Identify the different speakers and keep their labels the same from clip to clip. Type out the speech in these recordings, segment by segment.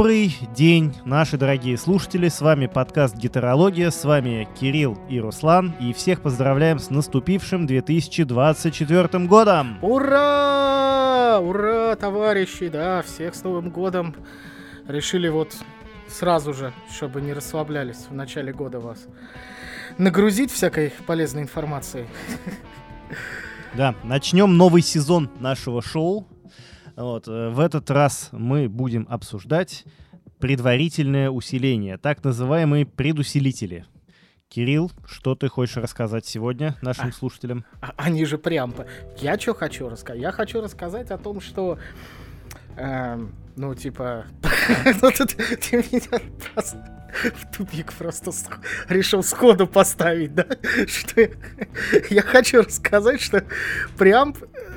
Speaker 1: Добрый день, наши дорогие слушатели. С вами подкаст «Гетерология». С вами Кирилл и Руслан. И всех поздравляем с наступившим 2024 годом.
Speaker 2: Ура! Ура, товарищи! Да, всех с Новым годом. Решили вот сразу же, чтобы не расслаблялись в начале года вас, нагрузить всякой полезной информацией.
Speaker 1: Да, начнем новый сезон нашего шоу. Вот, э, в этот раз мы будем обсуждать предварительное усиление, так называемые предусилители. Кирилл, что ты хочешь рассказать сегодня нашим а, слушателям?
Speaker 2: А, они же прям... Я что хочу рассказать? Я хочу рассказать о том, что... Э, ну, типа... Ну, ты меня в тупик просто решил сходу поставить, да? Что я хочу рассказать, что прям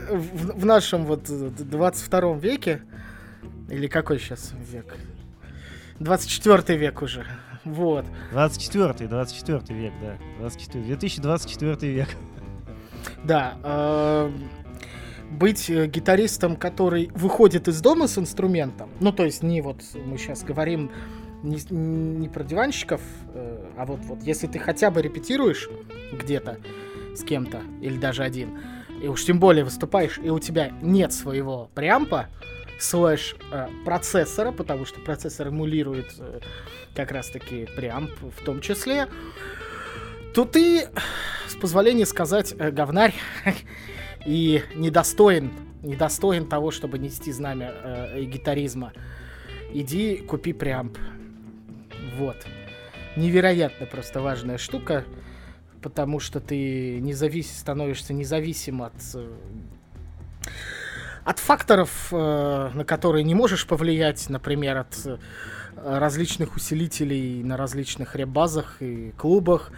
Speaker 2: в, в нашем вот 22 веке, или какой сейчас век? 24 век уже. Вот.
Speaker 1: 24 24 век, да. 24, 2024 век.
Speaker 2: Да. Э, быть гитаристом, который выходит из дома с инструментом, ну, то есть не вот мы сейчас говорим не, не про диванщиков, э, а вот, вот если ты хотя бы репетируешь где-то с кем-то, или даже один, и уж тем более выступаешь, и у тебя нет своего преампа, слэш э, процессора, потому что процессор эмулирует э, как раз-таки преамп в том числе, то ты, с позволения сказать, э, говнарь и недостоин, недостоин того, чтобы нести знамя э, гитаризма. Иди купи преамп. Вот. Невероятно просто важная штука потому что ты независ... становишься независим от э, от факторов, э, на которые не можешь повлиять, например, от э, различных усилителей на различных ребазах и клубах,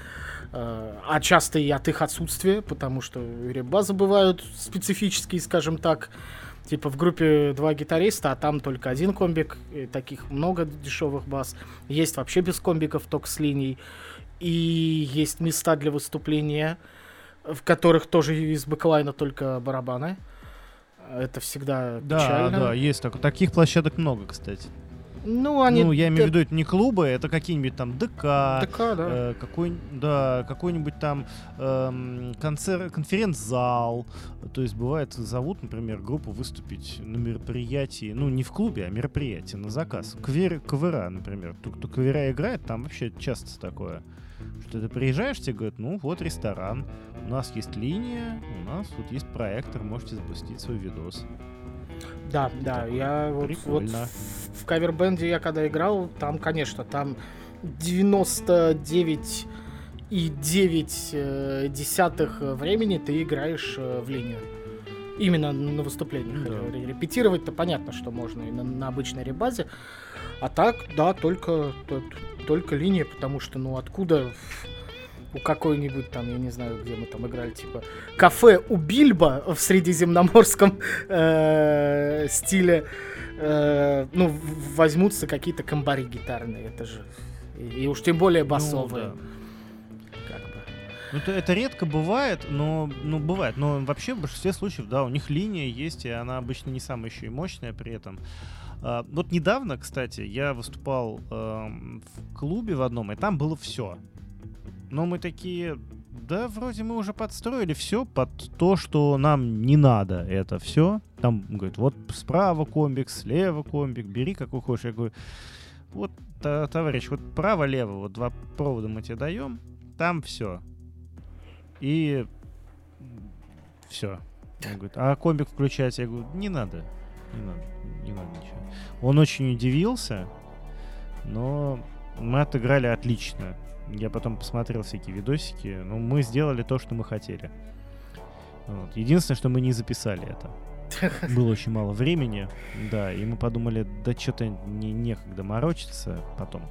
Speaker 2: а часто и от их отсутствия, потому что ребазы бывают специфические, скажем так, типа в группе два гитариста, а там только один комбик, и таких много дешевых баз. Есть вообще без комбиков, только с линий и есть места для выступления, в которых тоже из бэклайна только барабаны. Это всегда
Speaker 1: да,
Speaker 2: печально.
Speaker 1: Да, есть так, таких площадок много, кстати.
Speaker 2: Ну, они...
Speaker 1: Ну, я имею в виду, это не клубы, это какие-нибудь там ДК,
Speaker 2: ДК, да.
Speaker 1: Э, какой, да, какой-нибудь там э, концерт, конференц-зал. То есть бывает, зовут, например, группу выступить на мероприятии, ну, не в клубе, а мероприятие на заказ. Квер, КВР, например. Кто, кто КВР играет, там вообще часто такое. Что ты приезжаешь, тебе говорят, ну вот ресторан, у нас есть линия, у нас вот есть проектор, можете запустить свой видос.
Speaker 2: Да, да, я вот, вот в, в кавербенде я когда играл, там, конечно, там 99 и 9 э, десятых времени ты играешь э, в линию. Именно на выступлениях. Да. Репетировать-то понятно, что можно и на, на обычной ребазе. А так, да, только, только линия, потому что, ну, откуда у какой-нибудь там, я не знаю, где мы там играли, типа кафе у Бильбо в средиземноморском э, стиле, э, ну, возьмутся какие-то комбари гитарные, это же, и, и уж тем более ну басовые. Ну,
Speaker 1: да. Ну, это, это редко бывает, но ну, бывает. Но вообще в большинстве случаев, да, у них линия есть, и она обычно не самая еще и мощная при этом. А, вот недавно, кстати, я выступал э, в клубе в одном, и там было все. Но мы такие, да, вроде мы уже подстроили все под то, что нам не надо это все. Там, говорит, вот справа комбик, слева комбик, бери какой хочешь. Я говорю, вот, товарищ, вот право-лево, вот два провода мы тебе даем, там все. И все. Он говорит, а комбик включать? Я говорю, не надо, не надо, не надо ничего. Он очень удивился, но мы отыграли отлично. Я потом посмотрел всякие видосики. Ну, мы сделали то, что мы хотели. Вот. Единственное, что мы не записали это. Было очень мало времени, да, и мы подумали, да что-то не, некогда морочиться потом.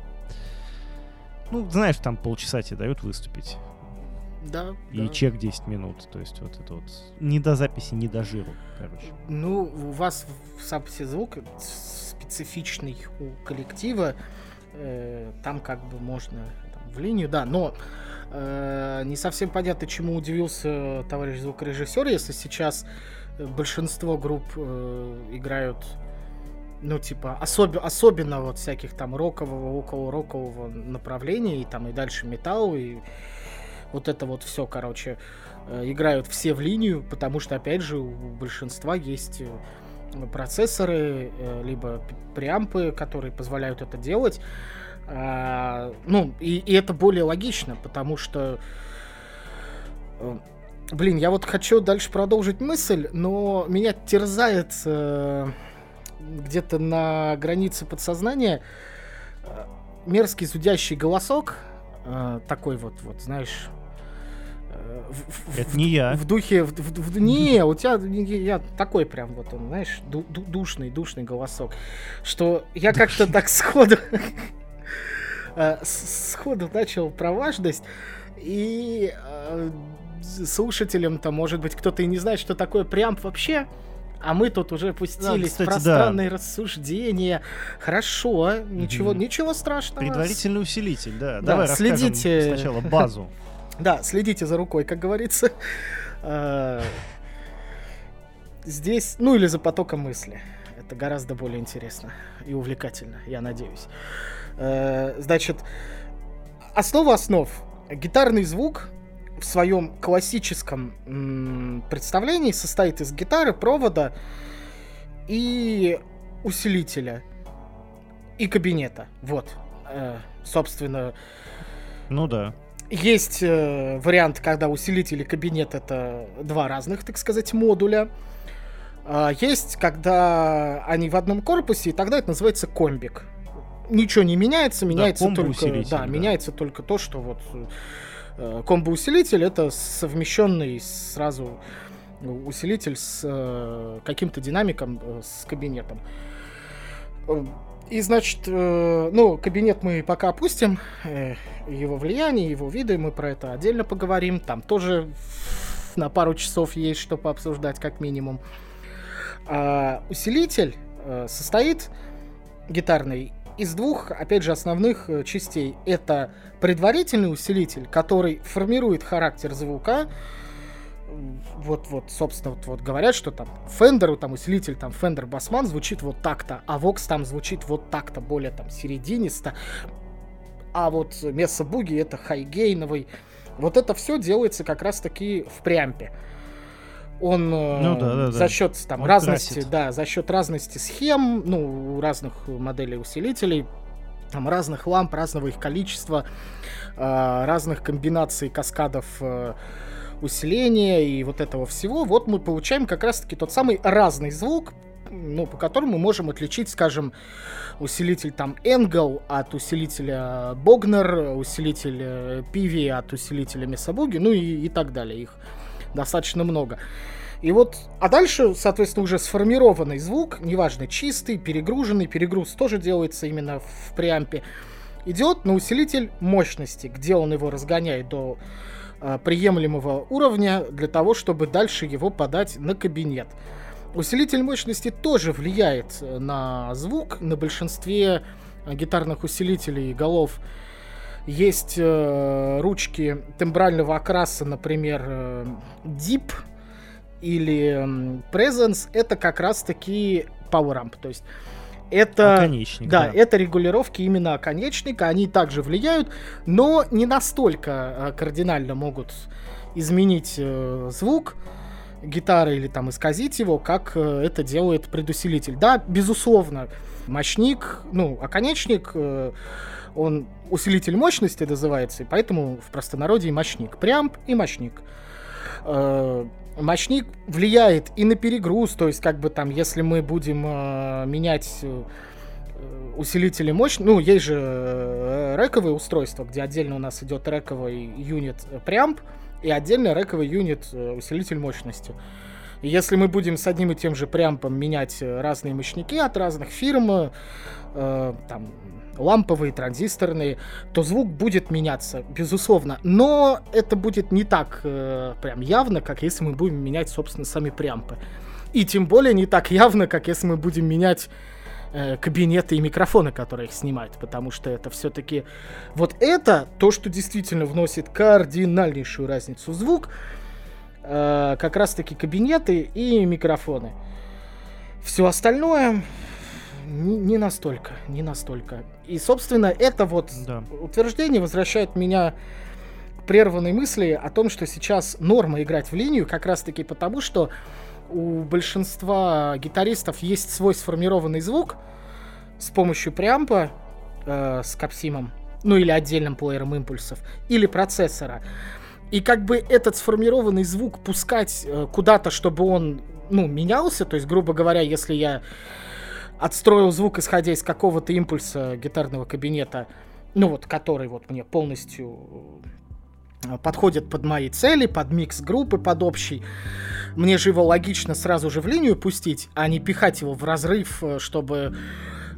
Speaker 1: Ну, знаешь, там полчаса тебе дают выступить.
Speaker 2: Да.
Speaker 1: И
Speaker 2: да.
Speaker 1: чек 10 минут. То есть вот это вот не до записи, не до жиру, короче.
Speaker 2: Ну, у вас в записи звук специфичный у коллектива. Э, там как бы можно в линию, да, но э, не совсем понятно, чему удивился товарищ звукорежиссер, если сейчас большинство групп э, играют ну, типа, особ... особенно вот всяких там рокового, около рокового направления, и там и дальше металл, и вот это вот все, короче, э, играют все в линию, потому что, опять же, у большинства есть э, процессоры, э, либо преампы, которые позволяют это делать. А, ну, и, и это более логично, потому что Блин, я вот хочу дальше продолжить мысль, но меня терзает где-то на границе подсознания мерзкий зудящий голосок, такой вот, вот, знаешь,
Speaker 1: в, это в, не я.
Speaker 2: В духе... В, в, в, не, у тебя... Я такой прям вот он, знаешь, ду, ду, душный, душный голосок. Что я как-то так сходу... Э, сходу начал про важность. И э, слушателям-то, может быть, кто-то и не знает, что такое прям вообще. А мы тут уже пустились да, кстати, в пространные да. рассуждения. Хорошо, ничего, угу. ничего страшного.
Speaker 1: Предварительный усилитель, да.
Speaker 2: да Давай следите
Speaker 1: сначала базу.
Speaker 2: Да, следите за рукой, как говорится. А, здесь, ну или за потоком мысли. Это гораздо более интересно и увлекательно, я надеюсь. А, значит, основа основ. Гитарный звук в своем классическом представлении состоит из гитары, провода и усилителя и кабинета. Вот, э, собственно.
Speaker 1: Ну да.
Speaker 2: Есть э, вариант, когда усилитель и кабинет это два разных, так сказать, модуля. А есть, когда они в одном корпусе, и тогда это называется комбик. Ничего не меняется, меняется да, только, да, да, меняется только то, что вот э, комбо-усилитель это совмещенный сразу усилитель с э, каким-то динамиком, э, с кабинетом. И, значит, э, ну, кабинет мы пока опустим, э, его влияние, его виды, мы про это отдельно поговорим. Там тоже на пару часов есть что пообсуждать, как минимум. А усилитель э, состоит гитарный из двух, опять же, основных э, частей. Это предварительный усилитель, который формирует характер звука, вот, вот, собственно, вот, вот говорят, что там Фендеру, там усилитель, там Фендер Басман звучит вот так-то, а Vox там звучит вот так-то, более там серединисто. А вот Месса Буги это хайгейновый. Вот это все делается как раз-таки в прямпе. Он э, ну, да, да, за счет там Он разности, красит. да, за счет разности схем, ну, у разных моделей усилителей, там разных ламп, разного их количества, э, разных комбинаций каскадов э, усиления и вот этого всего, вот мы получаем как раз-таки тот самый разный звук, ну, по которому мы можем отличить, скажем, усилитель там Engel от усилителя Bogner, усилитель Pivi от усилителя Месабуги, ну и, и так далее. Их достаточно много. И вот, а дальше, соответственно, уже сформированный звук, неважно, чистый, перегруженный, перегруз тоже делается именно в преампе, идет на усилитель мощности, где он его разгоняет до Э, приемлемого уровня для того, чтобы дальше его подать на кабинет. Усилитель мощности тоже влияет э, на звук. На большинстве э, гитарных усилителей голов есть э, ручки тембрального окраса, например, э, Deep или э, Presence. Это как раз-таки Power Amp. То есть это,
Speaker 1: оконечник,
Speaker 2: да, да, это регулировки именно оконечника, они также влияют, но не настолько э, кардинально могут изменить э, звук гитары или там исказить его, как э, это делает предусилитель. Да, безусловно, мощник, ну, оконечник, он усилитель мощности называется, и поэтому в простонародье мощник. Преамп и мощник. Э, мощник влияет и на перегруз, то есть как бы там, если мы будем э, менять э, усилители мощности, ну, есть же э, рековые устройства, где отдельно у нас идет рековый юнит преамп и отдельно рековый юнит э, усилитель мощности. И если мы будем с одним и тем же преампом менять э, разные мощники от разных фирм, э, там, ламповые, транзисторные, то звук будет меняться, безусловно. Но это будет не так э, прям явно, как если мы будем менять, собственно, сами преампы. И тем более не так явно, как если мы будем менять э, кабинеты и микрофоны, которые их снимают, потому что это все-таки вот это то, что действительно вносит кардинальнейшую разницу в звук, э, как раз-таки кабинеты и микрофоны. Все остальное Не, не настолько, не настолько. И, собственно, это вот да. утверждение возвращает меня к прерванной мысли о том, что сейчас норма играть в линию как раз-таки потому, что у большинства гитаристов есть свой сформированный звук с помощью преампа э, с капсимом, ну или отдельным плеером импульсов, или процессора. И как бы этот сформированный звук пускать э, куда-то, чтобы он, ну, менялся, то есть, грубо говоря, если я отстроил звук, исходя из какого-то импульса гитарного кабинета, ну вот, который вот мне полностью э, подходит под мои цели, под микс группы, под общий. Мне же его логично сразу же в линию пустить, а не пихать его в разрыв, э, чтобы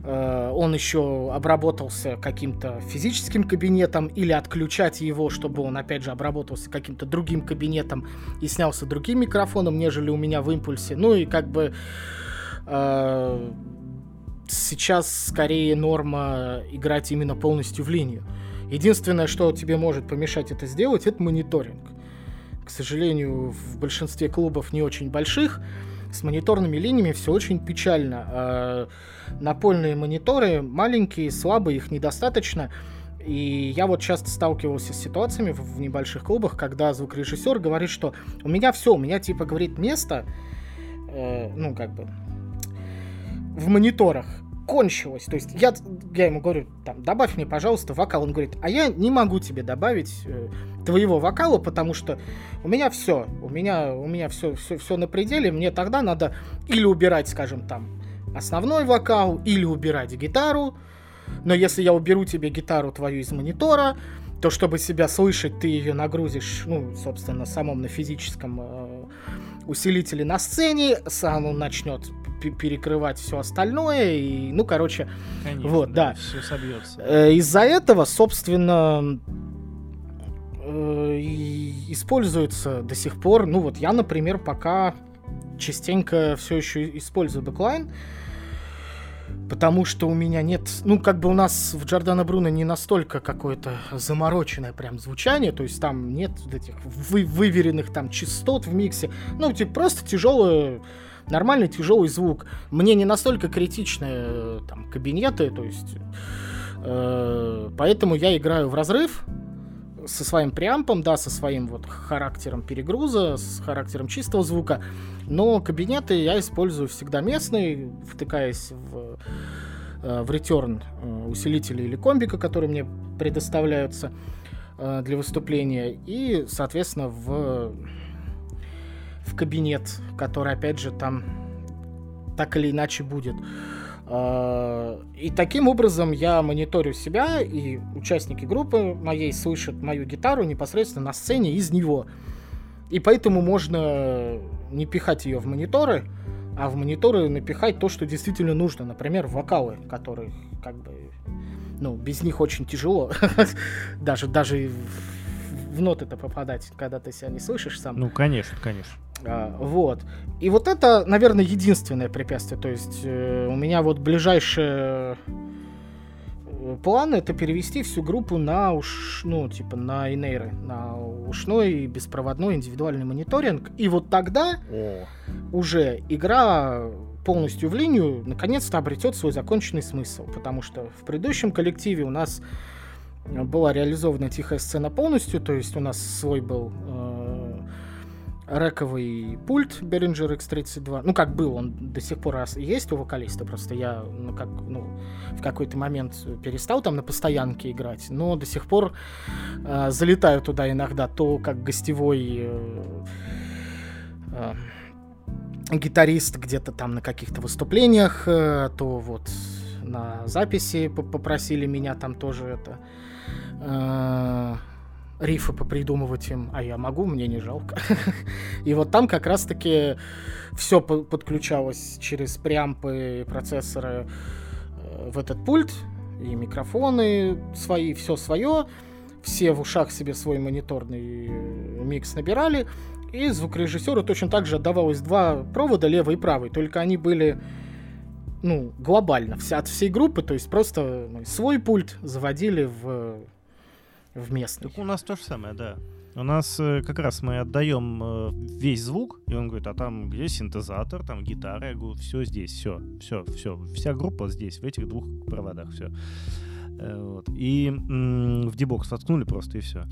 Speaker 2: э, он еще обработался каким-то физическим кабинетом или отключать его, чтобы он опять же обработался каким-то другим кабинетом и снялся другим микрофоном, нежели у меня в импульсе. Ну и как бы э, сейчас скорее норма играть именно полностью в линию. Единственное, что тебе может помешать это сделать, это мониторинг. К сожалению, в большинстве клубов не очень больших с мониторными линиями все очень печально. А напольные мониторы маленькие, слабые, их недостаточно. И я вот часто сталкивался с ситуациями в, небольших клубах, когда звукорежиссер говорит, что у меня все, у меня типа говорит место, э, ну как бы в мониторах кончилось. То есть я, я ему говорю, там, добавь мне, пожалуйста, вокал. Он говорит, а я не могу тебе добавить э, твоего вокала, потому что у меня все, у меня, у меня все, все, все на пределе. Мне тогда надо или убирать, скажем, там, основной вокал, или убирать гитару. Но если я уберу тебе гитару твою из монитора, то чтобы себя слышать, ты ее нагрузишь, ну, собственно, самом на физическом э, усилителе на сцене, сам он начнет перекрывать все остальное. И, ну, короче, Конечно, вот, да. да.
Speaker 1: Все собьется.
Speaker 2: Э, из-за этого, собственно, э, используется до сих пор. Ну, вот я, например, пока частенько все еще использую backline. Потому что у меня нет... Ну, как бы у нас в Джордана Бруно не настолько какое-то замороченное прям звучание, то есть там нет этих вы, выверенных там частот в миксе. Ну, типа просто тяжелое нормальный тяжелый звук. Мне не настолько критичны э, там кабинеты, то есть э, поэтому я играю в разрыв со своим преампом, да, со своим вот характером перегруза, с характером чистого звука, но кабинеты я использую всегда местные, втыкаясь в э, в return э, усилители или комбика, которые мне предоставляются для выступления, и, соответственно, в в кабинет, который, опять же, там так или иначе будет. А, и таким образом я мониторю себя, и участники группы моей слышат мою гитару непосредственно на сцене из него. И поэтому можно не пихать ее в мониторы, а в мониторы напихать то, что действительно нужно. Например, вокалы, которые как бы, ну, без них очень тяжело. даже, даже в ноты-то попадать, когда ты себя не слышишь сам.
Speaker 1: Ну, конечно, конечно.
Speaker 2: А, вот. И вот это, наверное, единственное препятствие. То есть э, у меня вот ближайшие э, план это перевести всю группу на уш, ну, типа на инейры, на ушной беспроводной индивидуальный мониторинг. И вот тогда О. уже игра полностью в линию наконец-то обретет свой законченный смысл. Потому что в предыдущем коллективе у нас была реализована тихая сцена полностью, то есть у нас свой был э, рековый пульт Behringer X32. Ну, как был, он до сих пор есть у вокалиста, просто я ну, как, ну, в какой-то момент перестал там на постоянке играть, но до сих пор э, залетаю туда иногда, то как гостевой э, э, гитарист где-то там на каких-то выступлениях, э, то вот на записи попросили меня там тоже это э, рифы попридумывать им, а я могу, мне не жалко. и вот там как раз-таки все подключалось через преампы, процессоры э, в этот пульт, и микрофоны свои, все свое, все в ушах себе свой мониторный микс набирали, и звукорежиссеру точно так же отдавалось два провода, левый и правый, только они были ну, глобально, вся, от всей группы, то есть просто ну, свой пульт заводили в в местный.
Speaker 1: Так у нас то же самое, да. У нас э, как раз мы отдаем э, весь звук, и он говорит, а там где синтезатор, там гитара, я говорю, все здесь, все, все, все, вся группа здесь, в этих двух проводах, все. Э, вот. И м- в дебокс воткнули просто, и все.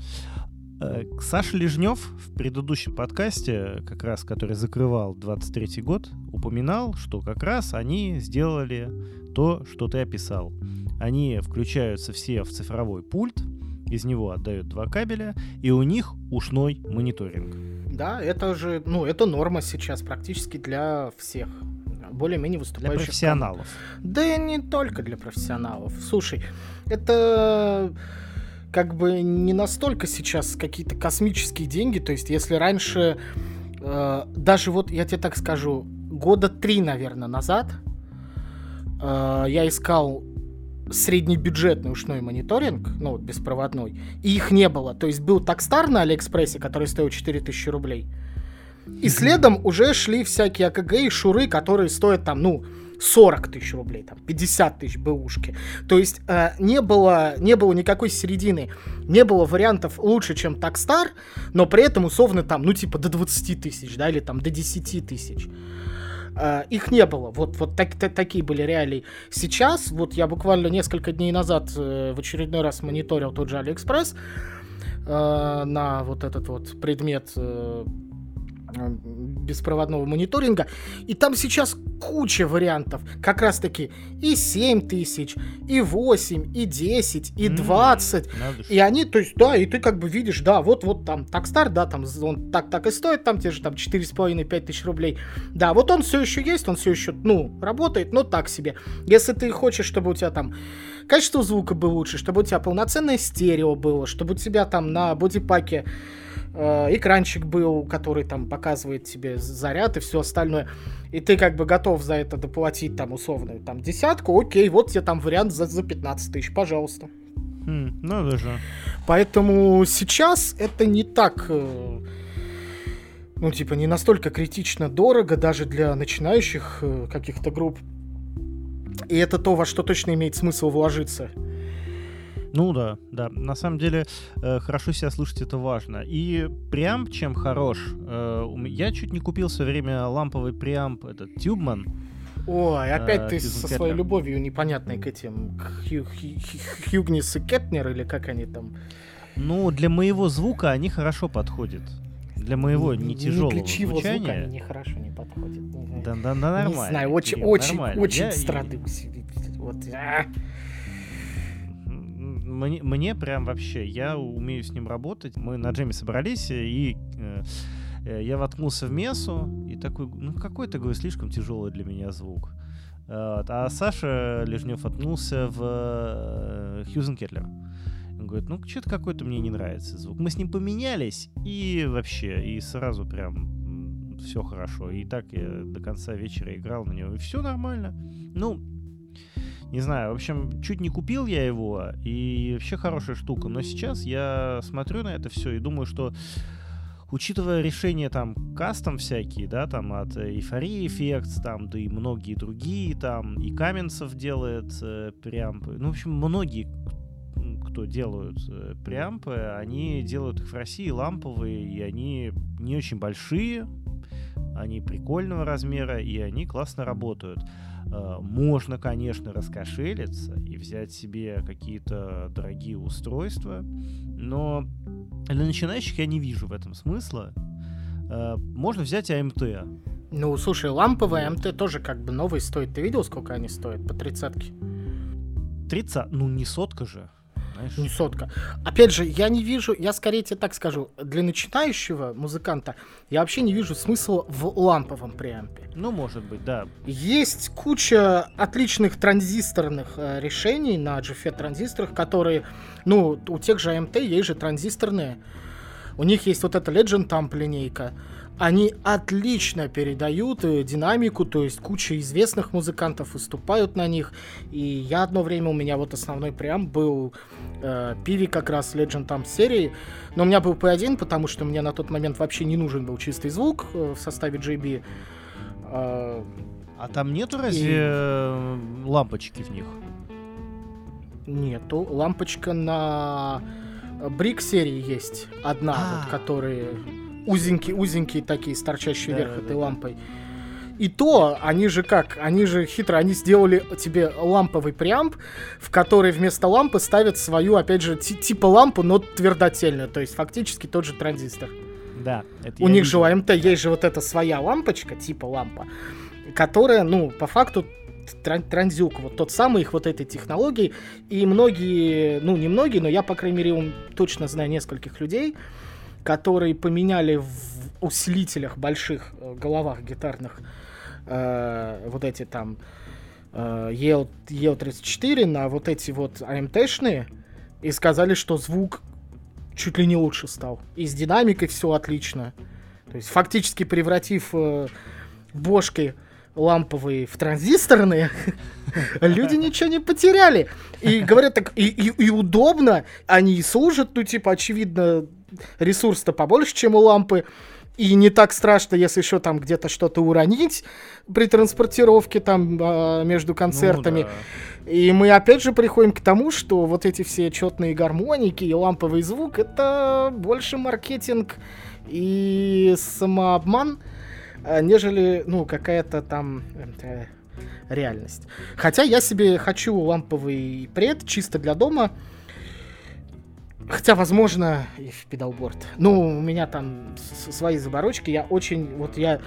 Speaker 1: Саша Лежнев в предыдущем подкасте, как раз который закрывал 23 год, упоминал, что как раз они сделали то, что ты описал. Они включаются все в цифровой пульт, из него отдают два кабеля, и у них ушной мониторинг.
Speaker 2: Да, это же, ну, это норма сейчас практически для всех более-менее выступающих.
Speaker 1: Для профессионалов.
Speaker 2: Да и не только для профессионалов. Слушай, это как бы не настолько сейчас какие-то космические деньги. То есть, если раньше, э, даже вот я тебе так скажу, года три, наверное, назад э, я искал среднебюджетный ушной мониторинг, ну, вот беспроводной, и их не было. То есть был Такстар на Алиэкспрессе, который стоил 4000 рублей. И следом уже шли всякие АКГ и шуры, которые стоят там, ну, 40 тысяч рублей, там, 50 тысяч бэушки. То есть э, не, было, не было никакой середины, не было вариантов лучше, чем Takstar, но при этом условно там, ну, типа до 20 тысяч, да, или там до 10 тысяч. Э, их не было. Вот, вот так, так, такие были реалии. Сейчас, вот я буквально несколько дней назад э, в очередной раз мониторил тот же Алиэкспресс э, на вот этот вот предмет э, беспроводного мониторинга. И там сейчас куча вариантов. Как раз таки и 7 тысяч, и 8, и 10, и 20. Mm, и они, то есть, да, и ты как бы видишь, да, вот, вот там Такстар, да, там он так, так и стоит, там те же там 4,5-5 тысяч рублей. Да, вот он все еще есть, он все еще, ну, работает, но так себе. Если ты хочешь, чтобы у тебя там качество звука было лучше, чтобы у тебя полноценное стерео было, чтобы у тебя там на бодипаке экранчик был, который там показывает тебе заряд и все остальное, и ты как бы готов за это доплатить там условную там десятку, окей, вот тебе там вариант за, за 15 тысяч, пожалуйста.
Speaker 1: Mm, ну даже.
Speaker 2: Поэтому сейчас это не так, э, ну типа не настолько критично дорого даже для начинающих э, каких-то групп. И это то, во что точно имеет смысл вложиться.
Speaker 1: Ну да, да. На самом деле, э, хорошо себя слушать это важно. И преамп чем хорош? Э, я чуть не купил в свое время ламповый преамп, этот Тюбман.
Speaker 2: Ой, опять э, ты со своей любовью непонятной к этим, к Хью, Хью, Хьюгнис и Кетнер, или как они там?
Speaker 1: Ну, для моего звука они хорошо подходят. Для моего не, тяжелого не для звучания. звука
Speaker 2: они нехорошо не подходят.
Speaker 1: Да, да, да, нормально.
Speaker 2: Не знаю, очень, Кирилл, очень, нормально. очень я, страдаю. Вот.
Speaker 1: Мне, мне прям вообще, я умею с ним работать. Мы на джеме собрались, и э, э, я воткнулся в мессу, и такой, ну какой-то, говорю, слишком тяжелый для меня звук. Вот. А Саша Лежнев воткнулся в э, Хьюзен Кетлер. Он говорит, ну что-то какой-то мне не нравится звук. Мы с ним поменялись, и вообще, и сразу прям все хорошо. И так я до конца вечера играл на него, и все нормально. Ну, не знаю, в общем, чуть не купил я его, и вообще хорошая штука. Но сейчас я смотрю на это все и думаю, что учитывая решения там кастом всякие, да, там от Euphoria Effects, там, да и многие другие, там, и Каменцев делает э, преампы, ну, в общем, многие, кто делают э, преампы, они делают их в России ламповые, и они не очень большие, они прикольного размера, и они классно работают. Э, можно, конечно, раскошелиться и взять себе какие-то дорогие устройства, но для начинающих я не вижу в этом смысла. Э, можно взять АМТ.
Speaker 2: Ну, слушай, ламповые АМТ тоже как бы новые стоят. Ты видел, сколько они стоят по тридцатке?
Speaker 1: 30? Ну, не сотка же
Speaker 2: знаешь. Не сотка. Опять же, я не вижу, я скорее тебе так скажу, для начинающего музыканта я вообще не вижу смысла в ламповом преампе.
Speaker 1: Ну, может быть, да.
Speaker 2: Есть куча отличных транзисторных э, решений на GFET транзисторах, которые, ну, у тех же AMT есть же транзисторные. У них есть вот эта Legend Amp линейка они отлично передают э, динамику, то есть куча известных музыкантов выступают на них. И я одно время, у меня вот основной прям был э, Пиви как раз Legend там серии, но у меня был P1, потому что мне на тот момент вообще не нужен был чистый звук э, в составе JB.
Speaker 1: Э, а там нету разве и... Э, лампочки в них?
Speaker 2: Нету. Лампочка на Брик серии есть одна,
Speaker 1: А.
Speaker 2: вот, которые узенькие, узенькие такие, с торчащей
Speaker 1: Да,
Speaker 2: вверх
Speaker 1: да,
Speaker 2: этой
Speaker 1: да.
Speaker 2: лампой. И то, они же как, они же хитро, они сделали тебе ламповый преамп, в который вместо лампы ставят свою, опять же, ти- типа лампу, но твердотельную, то есть фактически тот же транзистор.
Speaker 1: Да, это
Speaker 2: У них же
Speaker 1: видел.
Speaker 2: у АМТ есть же вот эта своя лампочка, типа лампа, которая, ну, по факту тран- транзюк, вот тот самый их вот этой технологии. И многие, ну, не многие, но я, по крайней мере, точно знаю нескольких людей, которые поменяли в усилителях больших э, головах гитарных э, вот эти там э, EL, EL34 на вот эти вот АМТшные и сказали, что звук чуть ли не лучше стал. И с динамикой все отлично. То есть фактически превратив э, бошки ламповые в транзисторные, люди ничего не потеряли. И говорят так, и, и- и удобно, они и служат, ну, типа, очевидно, ресурс-то побольше, чем у лампы. И не так страшно, если еще там где-то что-то уронить при транспортировке там а, между
Speaker 1: Ну
Speaker 2: концертами.
Speaker 1: да.
Speaker 2: И мы опять же приходим к тому, что вот эти все четные гармоники и ламповый звук это больше маркетинг и самообман, а, нежели, ну, какая-то там э, реальность. Хотя я себе хочу ламповый пред чисто для дома. Хотя, возможно, и в педалборд. Ну, у меня там свои заморочки. Я очень, вот я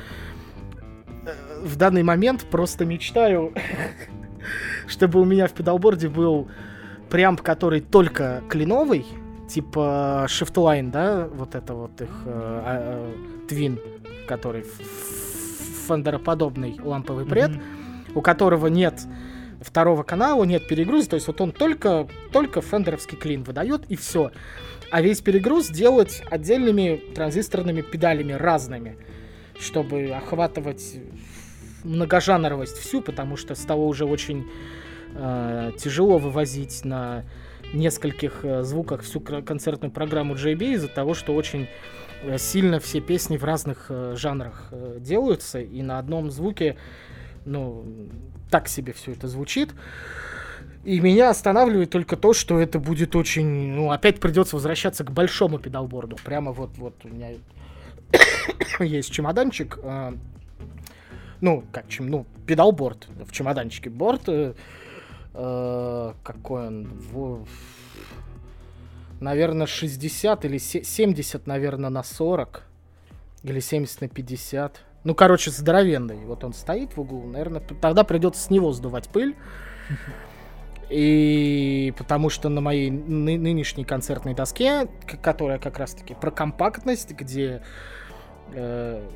Speaker 2: э, в данный момент просто мечтаю чтобы у меня в педалборде был преамп, который только клиновый, типа Shiftline, да, вот это вот их э, а, э, Twin, который фендероподобный ламповый пред, у которого нет второго канала, нет перегруза, то есть вот он только, только фендеровский клин выдает и все. А весь перегруз делать отдельными транзисторными педалями разными, чтобы охватывать многожанровость всю, потому что стало уже очень э, тяжело вывозить на нескольких э, звуках всю концертную программу JB из-за того, что очень э, сильно все песни в разных э, жанрах э, делаются, и на одном звуке, ну, так себе все это звучит. И меня останавливает только то, что это будет очень... Ну, опять придется возвращаться к большому педалборду. Прямо вот, вот у меня есть чемоданчик. э, ну, как чем, ну, педалборд в чемоданчике. Борт, э, э, какой он, во- наверное, 60 или се- 70, наверное, на 40. Или 70 на 50. Ну, короче, здоровенный. Вот он стоит в углу. Наверное, тогда придется с него сдувать пыль. И потому что на моей ны- нынешней концертной доске, которая как раз-таки про компактность, где э,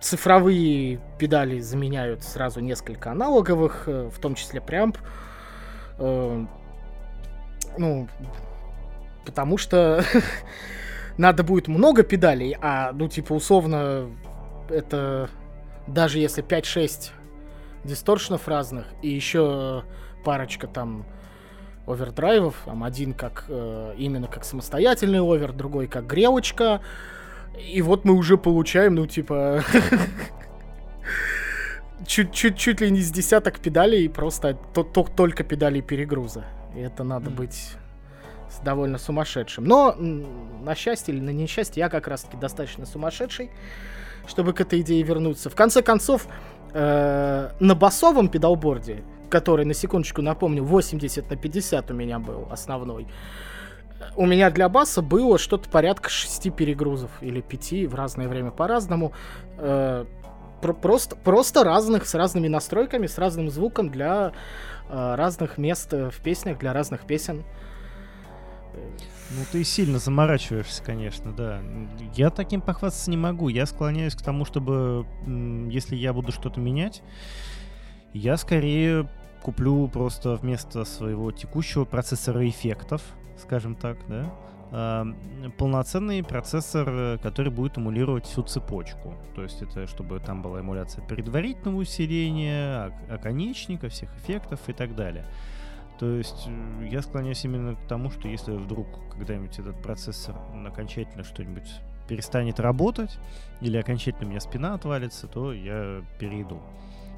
Speaker 2: цифровые педали заменяют сразу несколько аналоговых, э, в том числе преамп. Э, ну, потому что надо будет много педалей, а, ну, типа, условно, это даже если 5-6 дисторшенов разных, и еще парочка там овердрайвов, там один как э, именно как самостоятельный овер, другой как грелочка, и вот мы уже получаем, ну, типа, чуть-чуть чуть ли не с десяток педалей, просто то- то- только педалей перегруза. И это надо быть довольно сумасшедшим. Но на счастье или на несчастье я как раз-таки достаточно сумасшедший, чтобы к этой идее вернуться. В конце концов, э, на басовом педалборде, который, на секундочку напомню, 80 на 50 у меня был основной, у меня для баса было что-то порядка 6 перегрузов или 5 в разное время по-разному. Э, про- просто, просто разных, с разными настройками, с разным звуком для э, разных мест э, в песнях, для разных песен.
Speaker 1: Ну, ты сильно заморачиваешься, конечно, да. Я таким похвастаться не могу. Я склоняюсь к тому, чтобы, если я буду что-то менять, я скорее куплю просто вместо своего текущего процессора эффектов, скажем так, да, а, полноценный процессор, который будет эмулировать всю цепочку. То есть это чтобы там была эмуляция предварительного усиления, ок- оконечника, всех эффектов и так далее. То есть э, я склоняюсь именно к тому, что если вдруг когда-нибудь этот процессор окончательно что-нибудь перестанет работать или окончательно у меня спина отвалится, то я перейду.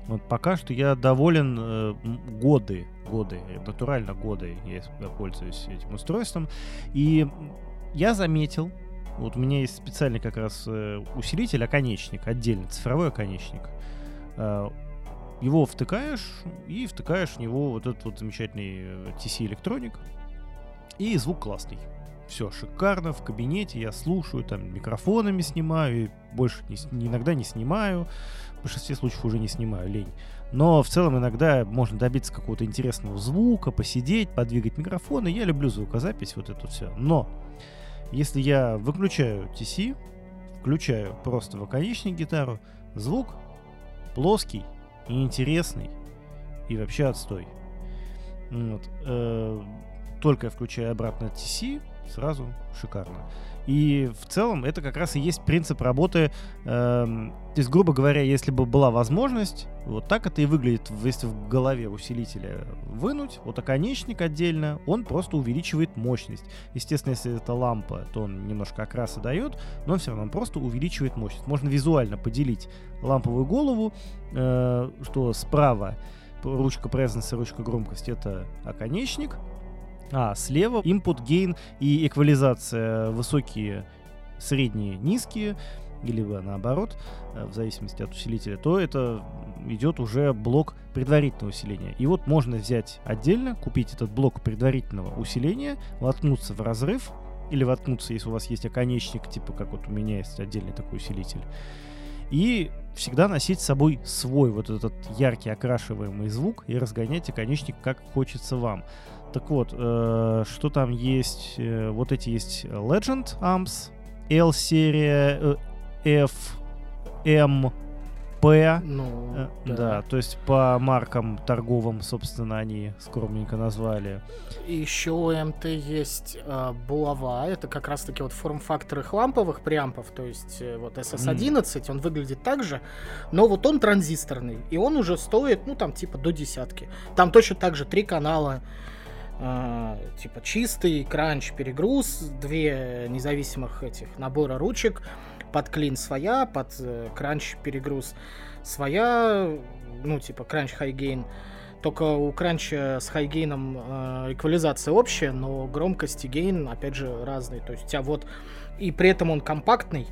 Speaker 1: Вот пока что я доволен э, годы, годы, натурально годы я пользуюсь этим устройством. И я заметил, вот у меня есть специальный как раз э, усилитель, оконечник, отдельный цифровой оконечник. Э, его втыкаешь и втыкаешь в него вот этот вот замечательный э, TC электроник. И звук классный. Все шикарно, в кабинете я слушаю, там микрофонами снимаю, и больше не, иногда не снимаю. В большинстве случаев уже не снимаю, лень. Но в целом иногда можно добиться какого-то интересного звука, посидеть, подвигать микрофон, и я люблю звукозапись, вот это все. Но если я выключаю TC, включаю просто в оконечник гитару, звук плоский, неинтересный и вообще отстой. Вот. Э, только я включаю обратно TC, сразу шикарно. И в целом это как раз и есть принцип работы. Э, то есть, грубо говоря, если бы была возможность, вот так это и выглядит, если в голове усилителя вынуть, вот оконечник отдельно, он просто увеличивает мощность. Естественно, если это лампа, то он немножко окраса дает, но все равно просто увеличивает мощность. Можно визуально поделить ламповую голову, э, что справа ручка presence и ручка громкости это оконечник, а слева input gain и эквализация высокие, средние, низкие, или наоборот, э, в зависимости от усилителя, то это идет уже блок предварительного усиления. И вот можно взять отдельно, купить этот блок предварительного усиления, воткнуться в разрыв, или воткнуться, если у вас есть оконечник, типа как вот у меня есть отдельный такой усилитель, и всегда носить с собой свой вот этот яркий окрашиваемый звук и разгонять оконечник как хочется вам. Так вот, э, что там есть? Э, вот эти есть Legend Amps, L-серия, э, F, M, P.
Speaker 2: Ну,
Speaker 1: э, да. да, то есть по маркам торговым, собственно, они скромненько назвали.
Speaker 2: И еще у МТ есть э, булава, это как раз-таки вот форм-фактор их ламповых преампов, то есть э, вот SS11, mm. он выглядит так же, но вот он транзисторный, и он уже стоит, ну там типа до десятки. Там точно так же три канала, Uh, типа чистый кранч перегруз, две независимых этих набора ручек, под клин своя, под uh, кранч перегруз своя, ну типа crunch high gain. Только у кранча с хайгейном э, эквализация общая, но громкость и gain опять же разные. То есть у тебя вот и при этом он компактный,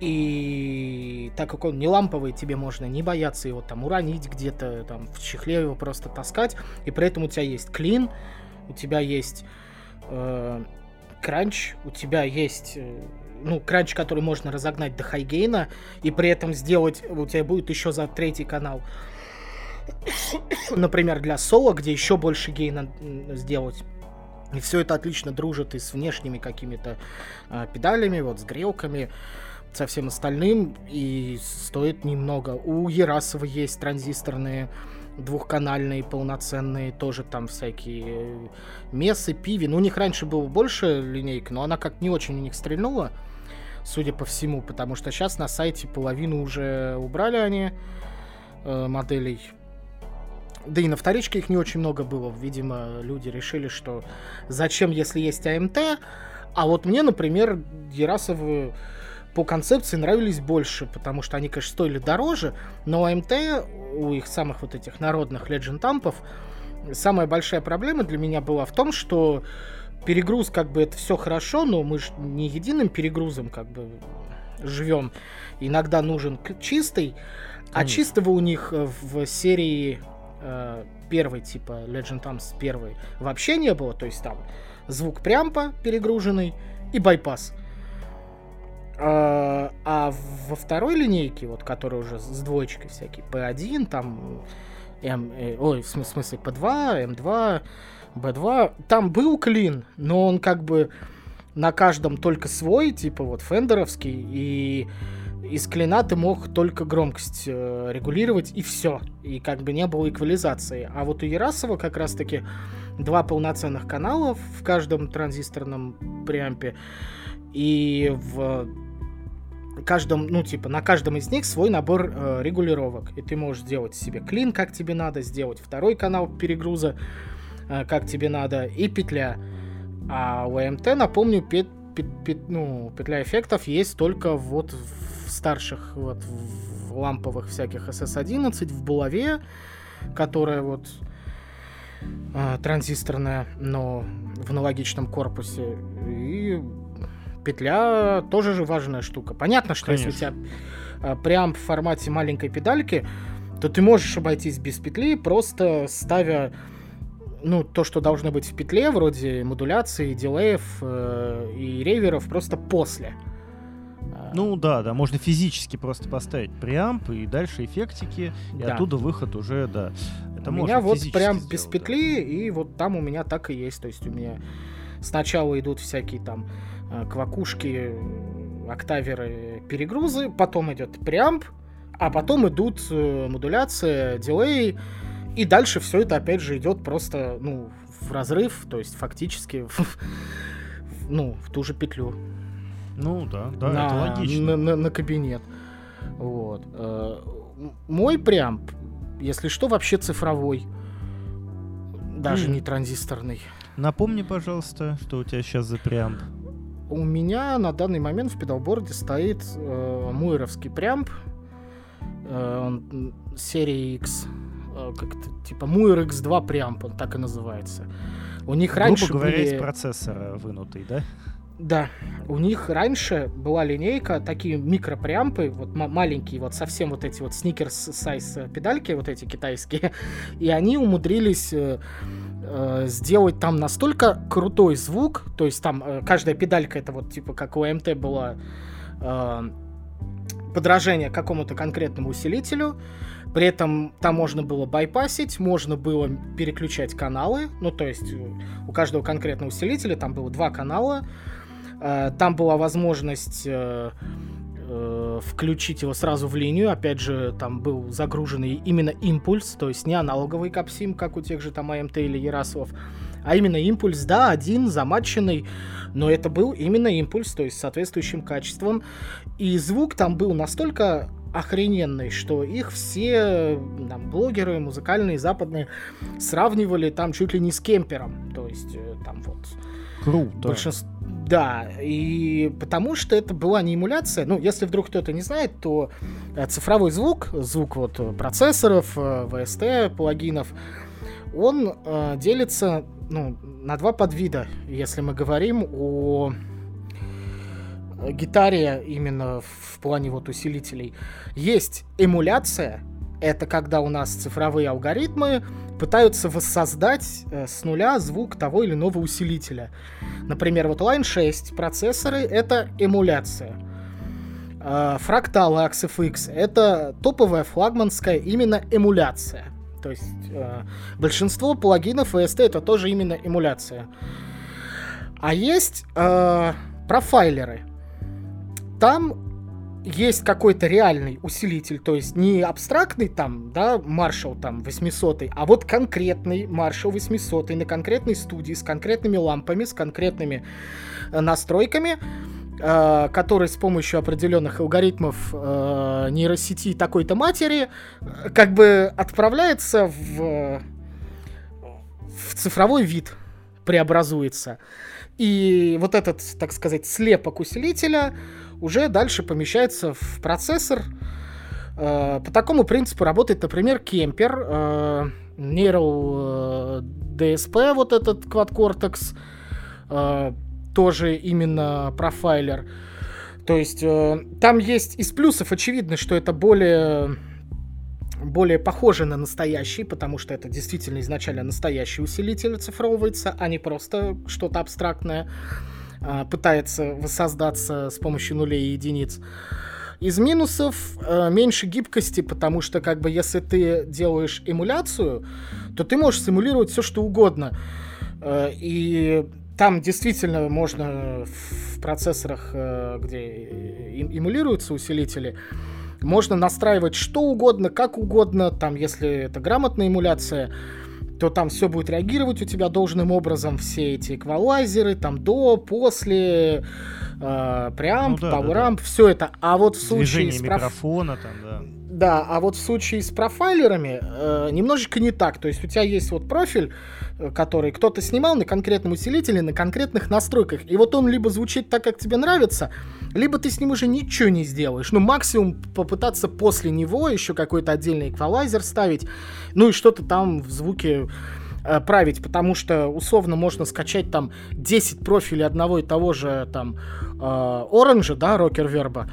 Speaker 2: и так как он не ламповый, тебе можно не бояться его там уронить где-то, там в чехле его просто таскать. И при этом у тебя есть clean, у тебя есть э, crunch, у тебя есть э, ну, crunch, который можно разогнать до хайгейна, и при этом сделать, у тебя будет еще за третий канал. Например, для соло, где еще больше гейна сделать. И все это отлично дружит и с внешними какими-то э, педалями, вот с грелками со всем остальным и стоит немного. У Ерасова есть транзисторные двухканальные, полноценные, тоже там всякие мессы, пиви. Ну, у них раньше было больше линейка, но она как не очень у них стрельнула, судя по всему, потому что сейчас на сайте половину уже убрали они э, моделей. Да и на вторичке их не очень много было. Видимо, люди решили, что зачем, если есть АМТ. А вот мне, например, Ерасовы по концепции нравились больше, потому что они, конечно, стоили дороже, но АМТ у их самых вот этих народных Legend Ампов самая большая проблема для меня была в том, что перегруз, как бы это все хорошо, но мы же не единым перегрузом как бы живем. Иногда нужен чистый, а чистого у них в серии э, первой, типа Legend Amps первой, вообще не было. То есть там звук прямпа перегруженный и байпас. А, а во второй линейке, вот которая уже с двоечкой всякие, P1, там, M, э, ой, в смысле P2, M2, B2, там был клин, но он как бы на каждом только свой, типа вот фендеровский, и из клина ты мог только громкость э, регулировать, и все. И как бы не было эквализации. А вот у Ярасова как раз-таки два полноценных канала в каждом транзисторном преампе. И в каждом, ну, типа, на каждом из них свой набор э, регулировок. И ты можешь сделать себе клин, как тебе надо, сделать второй канал перегруза, э, как тебе надо, и петля. А у МТ, напомню, пет, пет, пет, ну, петля эффектов есть только вот в старших вот в ламповых всяких SS11, в булаве, которая вот э, транзисторная, но в аналогичном корпусе. И петля тоже же важная штука. Понятно, что Конечно. если у тебя э, прям в формате маленькой педальки, то ты можешь обойтись без петли, просто ставя ну, то, что должно быть в петле, вроде модуляции, дилеев э, и реверов, просто после.
Speaker 1: Ну да, да, можно физически просто поставить преамп и дальше эффектики, и да. оттуда выход уже, да.
Speaker 2: Это у меня вот прям сделать, без петли, да. и вот там у меня так и есть. То есть у меня сначала идут всякие там квакушки, октаверы, перегрузы, потом идет преамп, а потом идут э, модуляция, дилей, и дальше все это опять же идет просто, ну, в разрыв, то есть фактически, в, ну, в ту же петлю.
Speaker 1: Ну да, да, на, это логично.
Speaker 2: На, на, на кабинет. Вот. Э, мой преамп, если что, вообще цифровой. Даже mm. не транзисторный.
Speaker 1: Напомни, пожалуйста, что у тебя сейчас за преамп.
Speaker 2: У меня на данный момент в педалборде стоит э, муэровский преамп. Э, серии X. Э, как-то, типа Муэр X2 преамп, он так и называется. У них Грубо раньше
Speaker 1: говоря,
Speaker 2: были...
Speaker 1: из процессора вынутый, да?
Speaker 2: Да, у них раньше была линейка, такие микропреампы, вот маленькие, вот совсем вот эти вот сникерс сайз э, педальки, вот эти китайские, и они умудрились э, э, сделать там настолько крутой звук, то есть там э, каждая педалька это вот типа как у МТ была э, подражение какому-то конкретному усилителю, при этом там можно было байпасить, можно было переключать каналы, ну то есть э, у каждого конкретного усилителя там было два канала, там была возможность э, э, включить его сразу в линию. Опять же, там был загруженный именно импульс, то есть не аналоговый капсим, как у тех же там АМТ или Ярослав, а именно импульс, да, один, замаченный, но это был именно импульс, то есть с соответствующим качеством. И звук там был настолько охрененный, что их все там, блогеры музыкальные западные сравнивали там чуть ли не с кемпером. То есть там вот...
Speaker 1: Круто.
Speaker 2: Большинство да, и потому что это была не эмуляция. Ну, если вдруг кто-то не знает, то э, цифровой звук, звук вот процессоров, э, VST, плагинов, он э, делится ну, на два подвида, если мы говорим о гитаре именно в плане вот усилителей. Есть эмуляция, это когда у нас цифровые алгоритмы пытаются воссоздать э, с нуля звук того или иного усилителя. Например, вот Line 6 процессоры — это эмуляция. Э, фракталы AxFX — это топовая флагманская именно эмуляция. То есть э, большинство плагинов VST — это тоже именно эмуляция. А есть э, профайлеры. Там есть какой-то реальный усилитель, то есть не абстрактный там, да, Marshall там 800, а вот конкретный Marshall 800 на конкретной студии с конкретными лампами, с конкретными э, настройками, э, который с помощью определенных алгоритмов э, нейросети такой-то матери э, как бы отправляется в, в цифровой вид, преобразуется. И вот этот, так сказать, слепок усилителя уже дальше помещается в процессор. Э, по такому принципу работает, например, кемпер, э, Neural DSP, вот этот Quad Cortex, э, тоже именно профайлер. То есть там есть из плюсов очевидно, что это более более похоже на настоящий, потому что это действительно изначально настоящий усилитель оцифровывается, а не просто что-то абстрактное. А, пытается воссоздаться с помощью нулей и единиц. Из минусов э, меньше гибкости, потому что как бы если ты делаешь эмуляцию, то ты можешь симулировать все что угодно. Э, и там действительно можно в процессорах, э, где эмулируются усилители, можно настраивать что угодно, как угодно, там, если это грамотная эмуляция, то там все будет реагировать у тебя должным образом, все эти эквалайзеры, там до, после, э, преамп, ну, да, пауэрамп, да, да. все это. А вот в случае
Speaker 1: Движение с проф... микрофона там, да.
Speaker 2: Да, а вот в случае с профайлерами э, немножечко не так. То есть у тебя есть вот профиль, который кто-то снимал на конкретном усилителе, на конкретных настройках. И вот он либо звучит так, как тебе нравится, либо ты с ним уже ничего не сделаешь. Ну, максимум попытаться после него еще какой-то отдельный эквалайзер ставить, ну и что-то там в звуке э, править, потому что условно можно скачать там 10 профилей одного и того же там э, Оранжа, да, Рокер Верба,